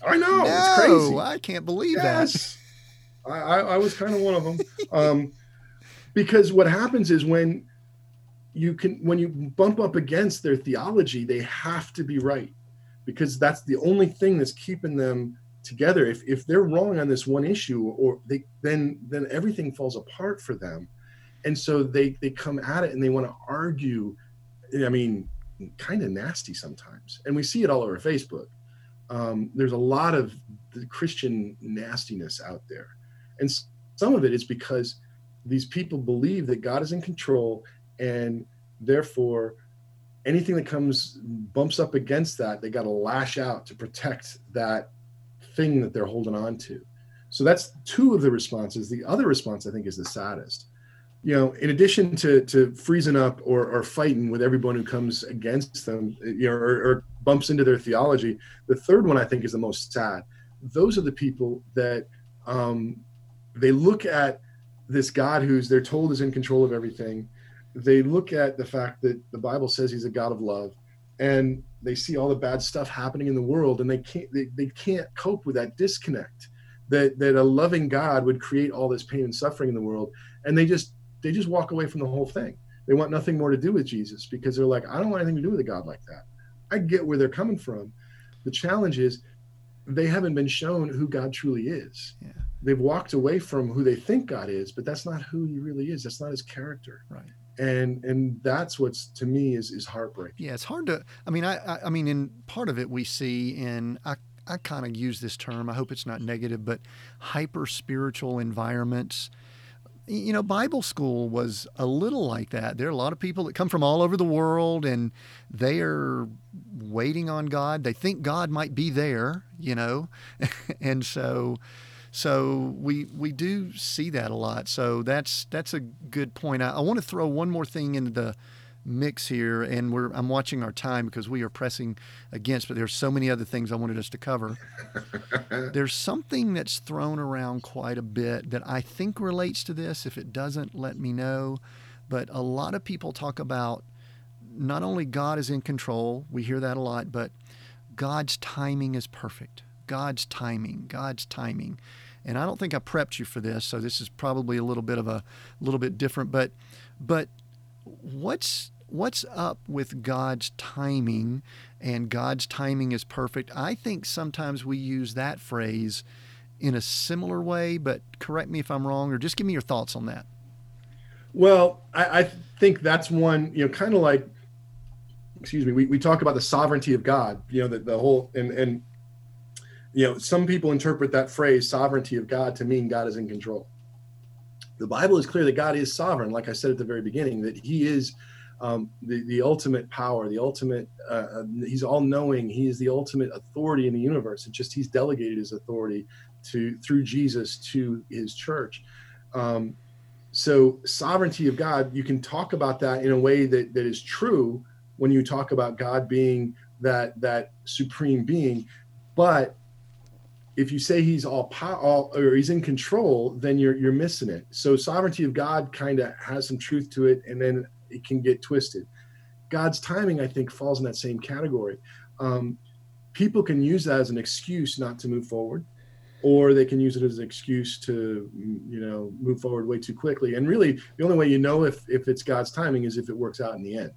i know no, it's crazy i can't believe yes. that I, I was kind of one of them um, because what happens is when you can when you bump up against their theology they have to be right. Because that's the only thing that's keeping them together. If, if they're wrong on this one issue or they then then everything falls apart for them. And so they they come at it and they want to argue i mean kind of nasty sometimes. And we see it all over facebook. Um, there's a lot of the christian nastiness out there. And some of it is because these people believe that God is in control and therefore anything that comes bumps up against that they got to lash out to protect that thing that they're holding on to. So that's two of the responses. The other response i think is the saddest. You know in addition to to freezing up or, or fighting with everyone who comes against them you know or, or bumps into their theology the third one i think is the most sad. Those are the people that um, they look at this God who's they're told is in control of everything. They look at the fact that the Bible says he's a God of love and they see all the bad stuff happening in the world and they can't they, they can't cope with that disconnect that that a loving God would create all this pain and suffering in the world and they just they just walk away from the whole thing They want nothing more to do with Jesus because they're like, I don't want anything to do with a God like that. I get where they're coming from. The challenge is they haven't been shown who God truly is. Yeah. They've walked away from who they think God is, but that's not who he really is. That's not his character. Right. And and that's what's to me is is heartbreaking. Yeah, it's hard to. I mean, I, I, I mean, in part of it we see in I, I kind of use this term. I hope it's not negative, but hyper spiritual environments. You know, Bible school was a little like that. There are a lot of people that come from all over the world, and they are waiting on God. They think God might be there, you know, and so so we we do see that a lot. So that's that's a good point. I, I want to throw one more thing into the mix here, and we're I'm watching our time because we are pressing against, but there's so many other things I wanted us to cover. there's something that's thrown around quite a bit that I think relates to this. If it doesn't, let me know. But a lot of people talk about not only God is in control, we hear that a lot, but God's timing is perfect. God's timing, God's timing. And I don't think I prepped you for this, so this is probably a little bit of a little bit different, but but what's what's up with God's timing and God's timing is perfect? I think sometimes we use that phrase in a similar way, but correct me if I'm wrong or just give me your thoughts on that. Well, I, I think that's one, you know, kind of like, excuse me, we, we talk about the sovereignty of God, you know, the, the whole, and, and, you know, some people interpret that phrase sovereignty of God to mean God is in control. The Bible is clear that God is sovereign, like I said at the very beginning, that he is um, the, the ultimate power, the ultimate, uh, uh, he's all knowing. He is the ultimate authority in the universe. It's just he's delegated his authority to through Jesus to his church. Um, so sovereignty of God, you can talk about that in a way that, that is true when you talk about God being that that supreme being. But if you say he's all power all, or he's in control, then you're you're missing it. So sovereignty of God kind of has some truth to it, and then it can get twisted. God's timing, I think, falls in that same category. Um, people can use that as an excuse not to move forward, or they can use it as an excuse to, you know, move forward way too quickly. And really, the only way you know if if it's God's timing is if it works out in the end.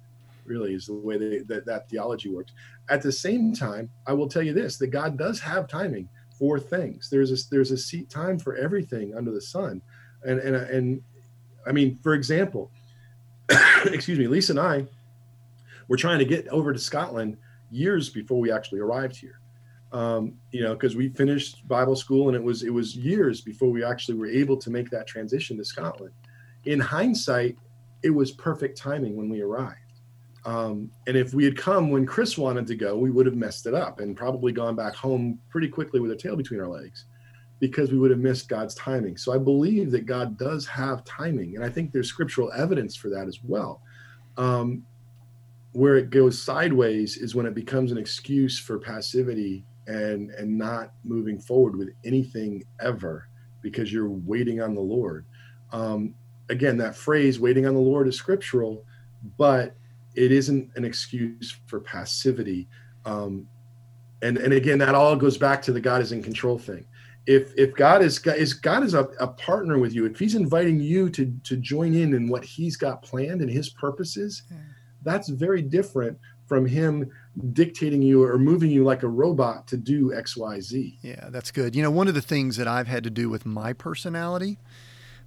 Really, is the way they, that that theology works. At the same time, I will tell you this: that God does have timing for things. There's a there's a seat time for everything under the sun, and and and I mean, for example, excuse me, Lisa and I were trying to get over to Scotland years before we actually arrived here. Um, you know, because we finished Bible school and it was it was years before we actually were able to make that transition to Scotland. In hindsight, it was perfect timing when we arrived. Um, and if we had come when Chris wanted to go, we would have messed it up and probably gone back home pretty quickly with a tail between our legs because we would have missed God's timing. So I believe that God does have timing, and I think there's scriptural evidence for that as well. Um, where it goes sideways is when it becomes an excuse for passivity and and not moving forward with anything ever because you're waiting on the Lord. Um, again, that phrase "waiting on the Lord" is scriptural, but it isn't an excuse for passivity. Um, and and again, that all goes back to the God is in control thing if if God is is God is a, a, partner with you, if He's inviting you to to join in in what He's got planned and His purposes, yeah. that's very different from Him dictating you or moving you like a robot to do X Y Z. Yeah, that's good. You know, one of the things that I've had to do with my personality.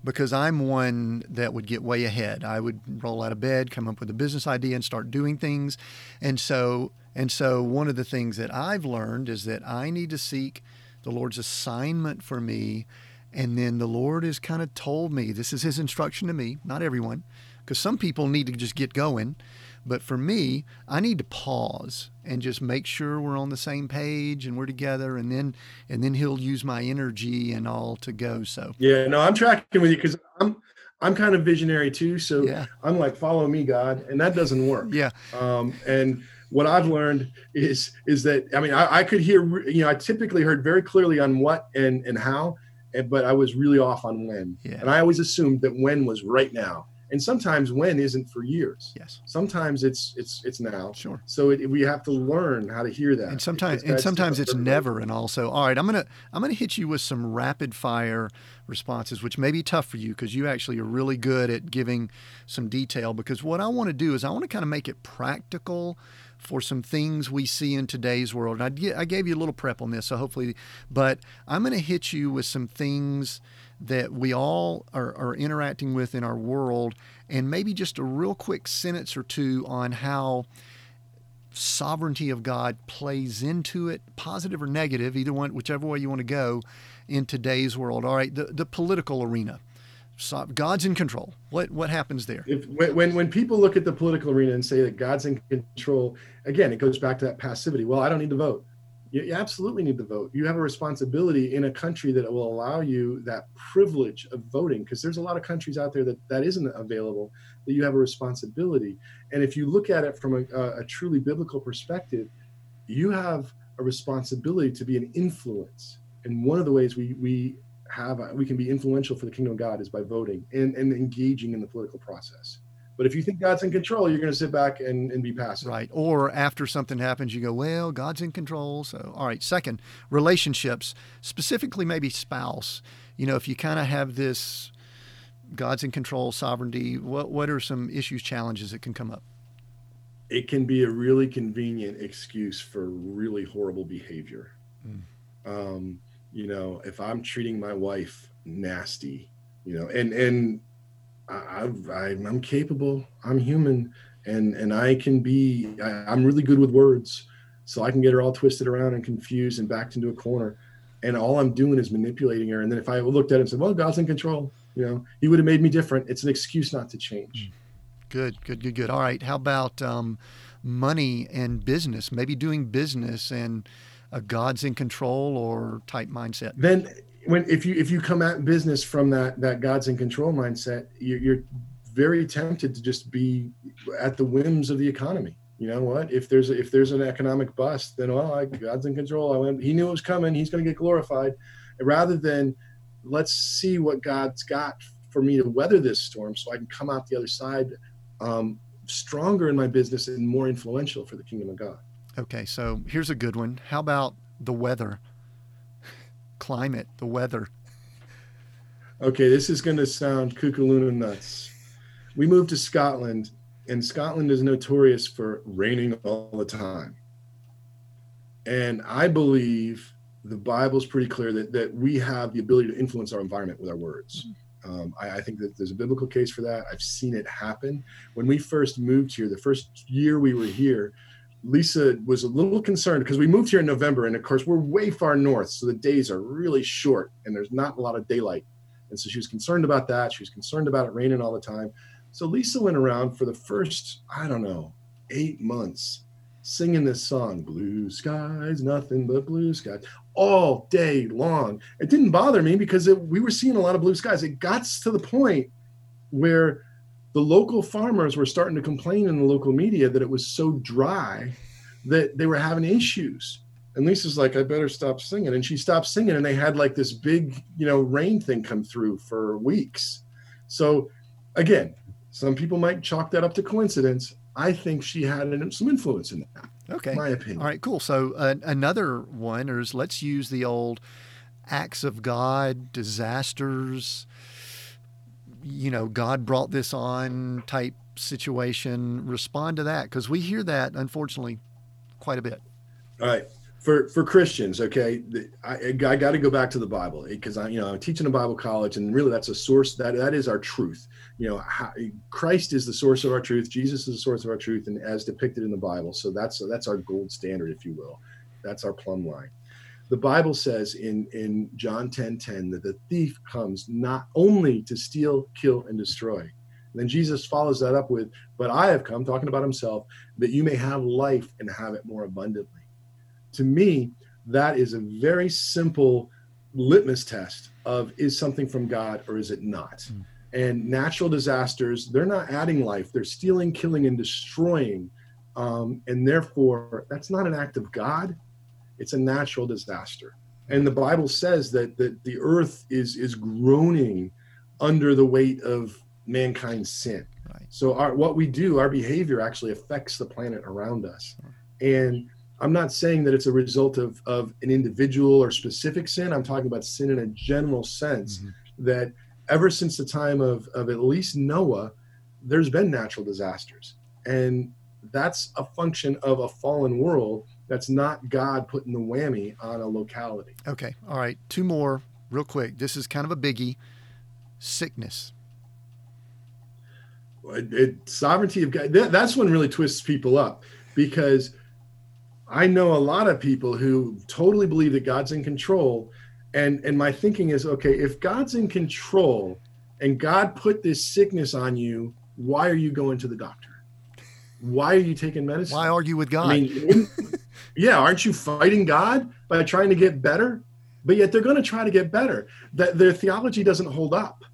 Because I'm one that would get way ahead. I would roll out of bed, come up with a business idea, and start doing things. And so, and so, one of the things that I've learned is that I need to seek the Lord's assignment for me. And then the Lord has kind of told me this is His instruction to me, not everyone, because some people need to just get going. But for me, I need to pause and just make sure we're on the same page and we're together, and then and then He'll use my energy and all to go. So yeah, no, I'm tracking with you because I'm I'm kind of visionary too. So yeah. I'm like, follow me, God, and that doesn't work. Yeah. Um, and what I've learned is is that I mean I, I, could hear you know I typically heard very clearly on what and and how, and, but I was really off on when, yeah. and I always assumed that when was right now, and sometimes when isn't for years. Yes. Sometimes it's it's it's now. Sure. So it, we have to learn how to hear that. And sometimes and sometimes it's never. And also, all right, I'm gonna I'm gonna hit you with some rapid fire responses, which may be tough for you because you actually are really good at giving some detail. Because what I want to do is I want to kind of make it practical for some things we see in today's world. And I, I gave you a little prep on this, so hopefully, but I'm going to hit you with some things that we all are, are interacting with in our world, and maybe just a real quick sentence or two on how sovereignty of God plays into it, positive or negative, either one, whichever way you want to go, in today's world. All right, the, the political arena. So God's in control. What what happens there? if when, when when people look at the political arena and say that God's in control, again, it goes back to that passivity. Well, I don't need to vote. You, absolutely need to vote. You have a responsibility in a country that will allow you that privilege of voting, because there's a lot of countries out there that that isn't available. That you have a responsibility, and if you look at it from a, a, a truly biblical perspective, you have a responsibility to be an influence. And one of the ways we we have we can be influential for the kingdom of God is by voting and, and engaging in the political process. But if you think God's in control, you're going to sit back and, and be passive. Right. Or after something happens, you go, well, God's in control. So, all right. Second, relationships, specifically maybe spouse. You know, if you kind of have this God's in control, sovereignty, what, what are some issues, challenges that can come up? It can be a really convenient excuse for really horrible behavior. Mm. Um, you know, if I'm treating my wife nasty, you know, and and I, I I'm capable, I'm human, and and I can be, I, I'm really good with words, so I can get her all twisted around and confused and backed into a corner, and all I'm doing is manipulating her. And then if I looked at it and said, well, God's in control, you know, He would have made me different. It's an excuse not to change. Good, good, good, good. All right. How about um, money and business? Maybe doing business and a God's in control or type mindset. then when if you if you come at business from that that god's in control mindset you're, you're very tempted to just be at the whims of the economy. You know what? If there's if there's an economic bust then well god's in control. I went, he knew it was coming. He's going to get glorified. Rather than let's see what god's got for me to weather this storm so i can come out the other side um, stronger in my business and more influential for the kingdom of god. Okay, so here's a good one. How about the weather? Climate, the weather. Okay, this is going to sound kookaluna nuts. We moved to Scotland, and Scotland is notorious for raining all the time. And I believe the Bible's pretty clear that, that we have the ability to influence our environment with our words. Um, I, I think that there's a biblical case for that. I've seen it happen. When we first moved here, the first year we were here, Lisa was a little concerned because we moved here in November, and of course, we're way far north, so the days are really short and there's not a lot of daylight. And so she was concerned about that. She was concerned about it raining all the time. So Lisa went around for the first, I don't know, eight months singing this song, Blue Skies, Nothing But Blue Skies, all day long. It didn't bother me because it, we were seeing a lot of blue skies. It got to the point where the local farmers were starting to complain in the local media that it was so dry that they were having issues. And Lisa's like, I better stop singing. And she stopped singing, and they had like this big, you know, rain thing come through for weeks. So, again, some people might chalk that up to coincidence. I think she had an, some influence in that, Okay. my opinion. All right, cool. So uh, another one is let's use the old acts of God, disasters, you know, God brought this on type situation. Respond to that because we hear that, unfortunately, quite a bit. All right. For, for Christians, okay, I, I got to go back to the Bible because I, you know, I'm teaching a Bible college, and really that's a source that that is our truth. You know, how, Christ is the source of our truth. Jesus is the source of our truth, and as depicted in the Bible. So that's that's our gold standard, if you will. That's our plumb line. The Bible says in in John 10 10 that the thief comes not only to steal, kill, and destroy. And then Jesus follows that up with, But I have come, talking about himself, that you may have life and have it more abundantly. To me, that is a very simple litmus test of is something from God or is it not? Mm. And natural disasters, they're not adding life, they're stealing, killing, and destroying. Um, and therefore, that's not an act of God, it's a natural disaster. And the Bible says that, that the earth is, is groaning under the weight of mankind's sin. Right. So our what we do, our behavior actually affects the planet around us. And I'm not saying that it's a result of, of an individual or specific sin. I'm talking about sin in a general sense Mhm. that ever since the time of, of at least Noah, there's been natural disasters. And that's a function of a fallen world. That's not God putting the whammy on a locality. Okay. All right. Two more real quick. This is kind of a biggie. Sickness. It, it- sovereignty of God, that, that's when really twists people up because I know a lot of people who totally believe that God's in control. And, and my thinking is okay, if God's in control and God put this sickness on you, why are you going to the doctor? Why are you taking medicine? Why argue with God? I mean, yeah, aren't you fighting God by trying to get better? But yet they're going to try to get better. That their theology doesn't hold up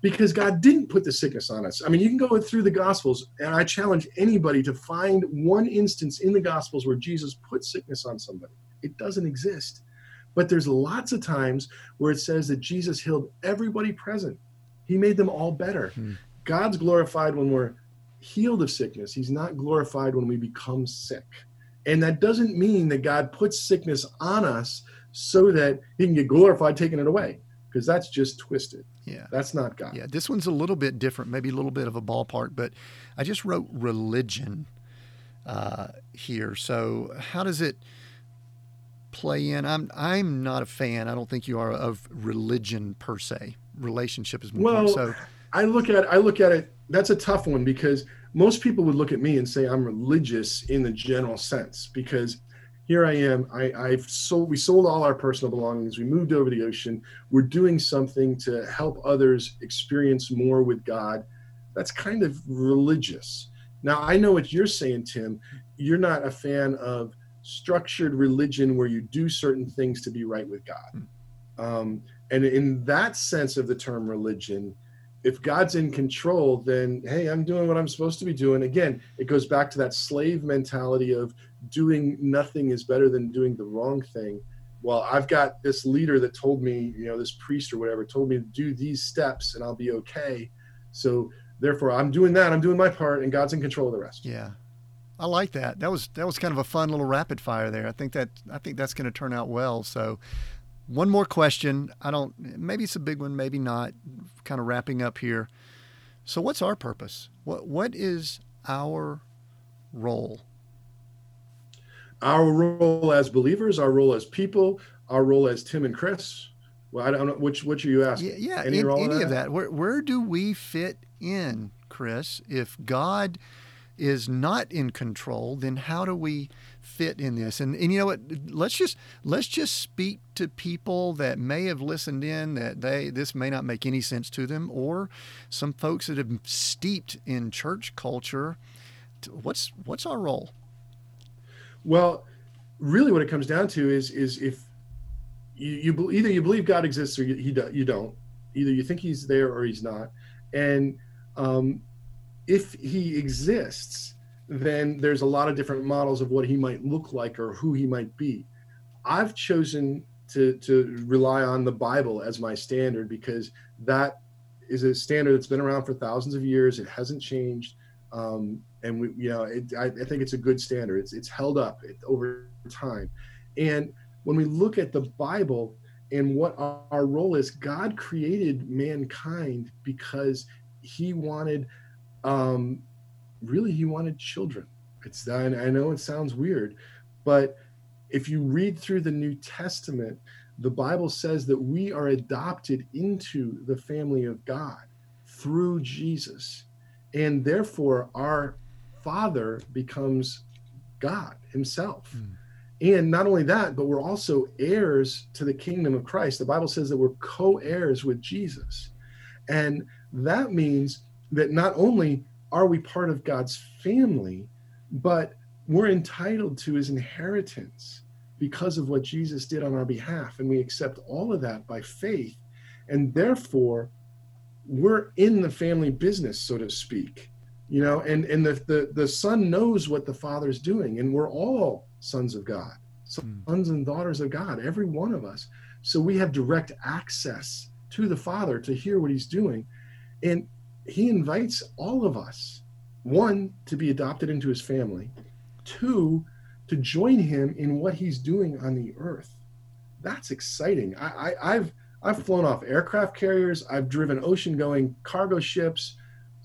because God didn't put the sickness on us. I mean, you can go through the Gospels, and I challenge anybody to find one instance in the Gospels where Jesus put sickness on somebody. It doesn't exist. But there's lots of times where it says that Jesus healed everybody present. He made them all better. Hmm. God's glorified when we're healed of sickness. He's not glorified when we become sick. And that doesn't mean that God puts sickness on us so that he can get glorified taking it away, because that's just twisted. yeah. That's not God. Yeah. This one's a little bit different, maybe a little bit of a ballpark, but I just wrote religion uh, here. So how does it play in? I'm I'm not a fan. I don't think you are of religion per se. Relationship is more. Well, so I look at I look at it. That's a tough one because most people would look at me and say I'm religious in the general sense because here I am. I, I've sold. We sold all our personal belongings. We moved over the ocean. We're doing something to help others experience more with God. That's kind of religious. Now I know what you're saying, Tim. You're not a fan of structured religion where you do certain things to be right with God. Um, and in that sense of the term religion, if God's in control, then hey, I'm doing what I'm supposed to be doing. Again, it goes back to that slave mentality of doing nothing is better than doing the wrong thing. Well, I've got this leader that told me, you know, this priest or whatever told me to do these steps and I'll be okay. So therefore, I'm doing that. I'm doing my part, and God's in control of the rest. yeah. I like that. That was that was kind of a fun little rapid fire there. I think that I think that's going to turn out well. So, one more question. I don't. Maybe it's a big one. Maybe not. Kind of wrapping up here. So, what's our purpose? What what is our role? Our role as believers, our role as people, our role as Tim and Chris. Well, I don't know which which are you asking. Yeah, yeah. Any in- any of that? that. Where where do we fit in, Chris? If God is not in control, then how do we fit in this? And and you know what? Let's just let's just speak to people that may have listened in that they this may not make any sense to them, or some folks that have steeped in church culture. What's what's our role? Well, really, what it comes down to is is if you, you either you believe God exists or you, he you don't. Either you think He's there or He's not. And um, if He exists, then there's a lot of different models of what He might look like or who He might be. I've chosen to to rely on the Bible as my standard because that is a standard that's been around for thousands of years. It hasn't changed. Um, and we, you know, it, I, I think it's a good standard. It's it's held up over time, and when we look at the Bible and what our, our role is, God created mankind because He wanted, um, really, He wanted children. It's I I know it sounds weird, but if you read through the New Testament, the Bible says that we are adopted into the family of God through Jesus, and therefore our Father becomes God Himself. Hmm. And not only that, but we're also heirs to the kingdom of Christ. The Bible says that we're co heirs with Jesus. And that means that not only are we part of God's family, but we're entitled to his inheritance because of what Jesus did on our behalf. And we accept all of that by faith. And therefore, we're in the family business, so to speak. You know, and, and the, the, the son knows what the father's doing, and we're all sons of God, hmm. sons and daughters of God, every one of us. So we have direct access to the father to hear what he's doing. And he invites all of us one to be adopted into his family two to join him in what he's doing on the earth. That's exciting. I, I i've i've flown off aircraft carriers. I've driven ocean going cargo ships.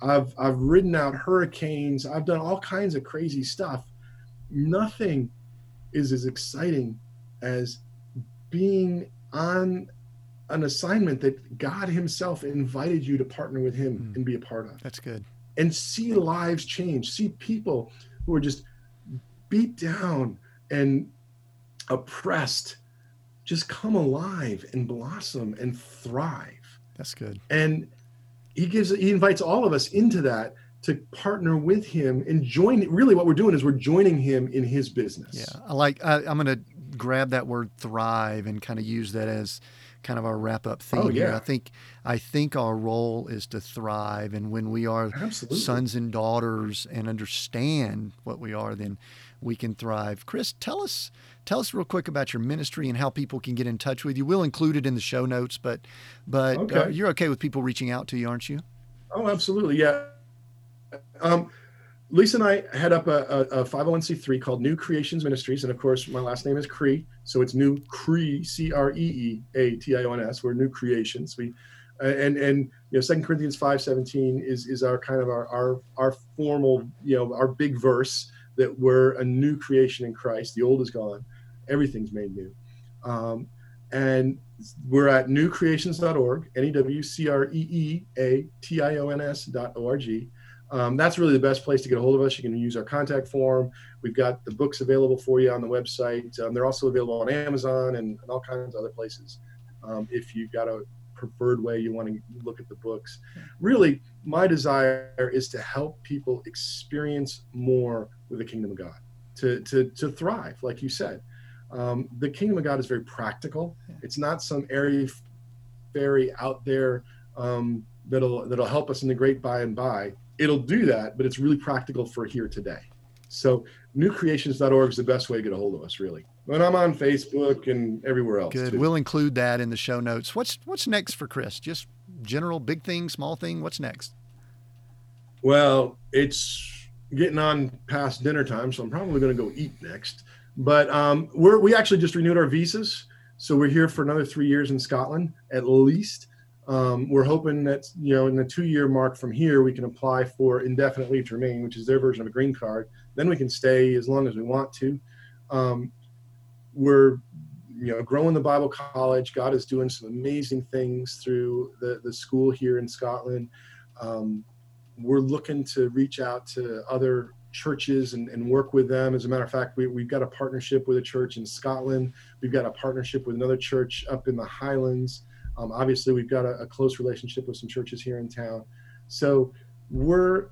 I've i've ridden out hurricanes. I've done all kinds of crazy stuff. Nothing is as exciting as being on an assignment that God Himself invited you to partner with Him mm. and be a part of. That's good. And see lives change, see people who are just beat down and oppressed just come alive and blossom and thrive. That's good. And He gives, He invites all of us into that to partner with Him and join. Really, what we're doing is we're joining Him in His business. Yeah, I like. I, I'm going to grab that word thrive and kind of use that as kind of our wrap up theme oh, yeah. here. I think I think our role is to thrive, and when we are Absolutely. sons and daughters and understand what we are, then we can thrive. Chris, tell us tell us real quick about your ministry and how people can get in touch with you. We'll include it in the show notes, but but uh, okay. uh, you're okay with people reaching out to you, aren't you? Oh, absolutely, yeah. Um, Lisa and I head up a, a, a, 501c3 called New Creeations Ministries, and of course, my last name is Cree, so it's New Cree, C R E E A T I O N S. We're New Creeations. We and and you know, Second Corinthians 5:17 is is our kind of our our our formal you know our big verse that we're a new creation in Christ. The old is gone, everything's made new, um, and we're at newcreeations.org, N E W C R E E A T I O N S dot O R G um, that's really the best place to get a hold of us. You can use our contact form. We've got the books available for you on the website. Um, they're also available on Amazon and, and all kinds of other places. Um, if you've got a preferred way you want to look at the books, really, my desire is to help people experience more with the kingdom of God, to to to thrive, like you said. Um, the kingdom of God is very practical. It's not some airy fairy out there um, that'll that'll help us in the great by and by it'll do that, but it's really practical for here today. So newcreeations.org is the best way to get a hold of us, really. And I'm on Facebook and everywhere else. Good. Too. We'll include that in the show notes. What's what's next for Chris? Just general big thing, small thing. What's next? Well, it's getting on past dinner time, so I'm probably going to go eat next. But um, we're we actually just renewed our visas, so we're here for another three years in Scotland at least. Um, we're hoping that you know in the two-year mark from here we can apply for indefinite leave to remain, which is their version of a green card. Then we can stay as long as we want to. Um, we're you know growing the Bible College. God is doing some amazing things through the the school here in Scotland. Um, we're looking to reach out to other churches and, and, work with them. As a matter of fact, we, we've got a partnership with a church in Scotland. We've got a partnership with another church up in the Highlands. Um, obviously, we've got a, a, close relationship with some churches here in town. So we're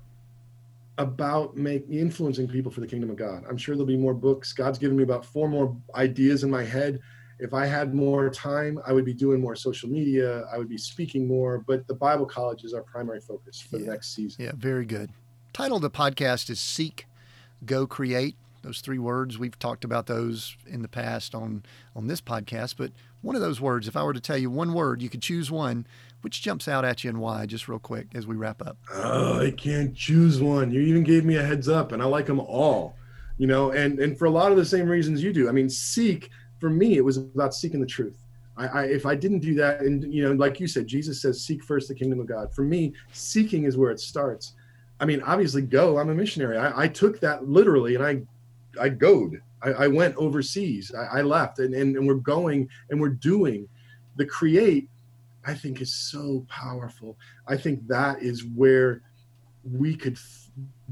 about make, influencing people for the kingdom of God. I'm sure there'll be more books. God's given me about four more ideas in my head. If I had more time, I would be doing more social media. I would be speaking more. But the Bible College is our primary focus for yeah. the next season. Yeah, very good. Title of the podcast is Seek, Go Create those three words we've talked about those in the past on on this podcast but one of those words if i were to tell you one word you could choose one which jumps out at you and why just real quick as we wrap up oh i can't choose one you even gave me a heads up and i like them all you know and and for a lot of the same reasons you do i mean seek for me it was about seeking the truth I, I, if I didn't do that, and you know, like you said, Jesus says, "Seek first the kingdom of God." For me, seeking is where it starts. I mean, obviously, go. I'm a missionary. I, I took that literally, and I I goed. I, I went overseas. I, I left, and, and and we're going and we're doing. The create, I think, is so powerful. I think that is where we could,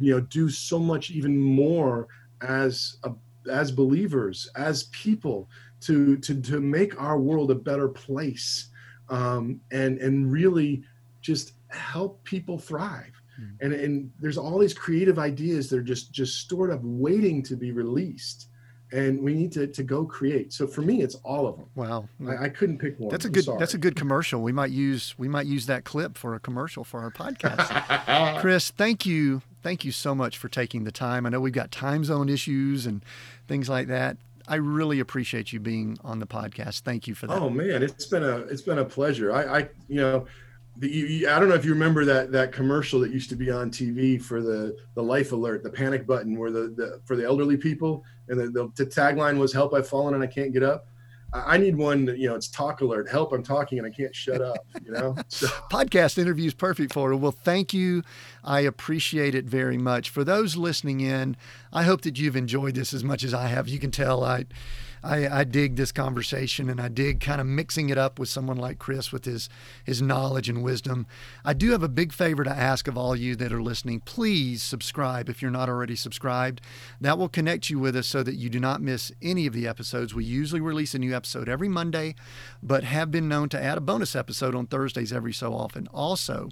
you know, do so much even more as a, as believers, as people, to to to make our world a better place, um, and and really just help people thrive mm. and and there's all these creative ideas that are just just stored up waiting to be released and we need to, to go create. So for me it's all of them. Wow. I, I couldn't pick one. That's a good that's a good commercial. We might use we might use that clip for a commercial for our podcast. Chris thank you thank you so much for taking the time. I know we've got time zone issues and things like that. I really appreciate you being on the podcast. Thank you for that. Oh man, it's been a it's been a pleasure. I, I you know the, you, I don't know if you remember that that commercial that used to be on TV for the the life alert, the panic button, where the, the for the elderly people, and the, the, the tagline was "Help! I've fallen and I can't get up." I need one. That, you know, it's talk alert. Help! I'm talking and I can't shut up. You know, so. podcast interviews perfect for it. Well, thank you. I appreciate it very much. For those listening in, I hope that you've enjoyed this as much as I have. You can tell I I, I dig this conversation and I dig kind of mixing it up with someone like Chris with his his knowledge and wisdom. I do have a big favor to ask of all you that are listening. Please subscribe if you're not already subscribed. That will connect you with us so that you do not miss any of the episodes. We usually release a new episode every Monday, but have been known to add a bonus episode on Thursdays every so often. Also,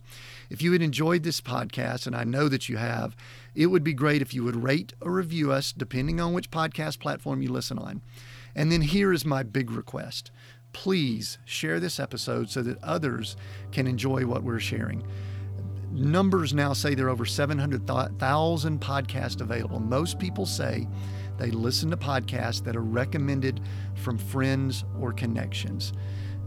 if you had enjoyed this podcast, and I know that you have, it would be great if you would rate or review us, depending on which podcast platform you listen on. And then here is my big request please share this episode so that others can enjoy what we're sharing. Numbers now say there are over 700,000 podcasts available. Most people say they listen to podcasts that are recommended from friends or connections.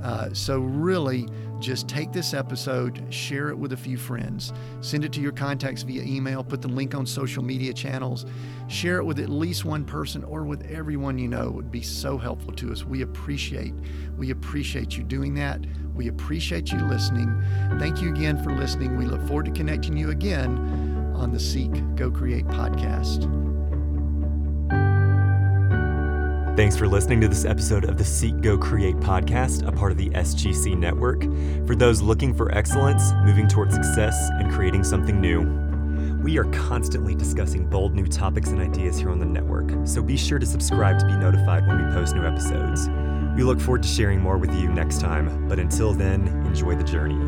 Uh, so, really, just take this episode, share it with a few friends, send it to your contacts via email, put the link on social media channels, share it with at least one person or with everyone you know. It would be so helpful to us. We appreciate, we appreciate you doing that. We appreciate you listening. Thank you again for listening. We look forward to connecting you again on the Seek Go Create podcast. Thanks for listening to this episode of the Seek Go Create podcast, a part of the SGC network. For those looking for excellence, moving toward success, and creating something new. We are constantly discussing bold new topics and ideas here on the network, so be sure to subscribe to be notified when we post new episodes. We look forward to sharing more with you next time, but until then, enjoy the journey.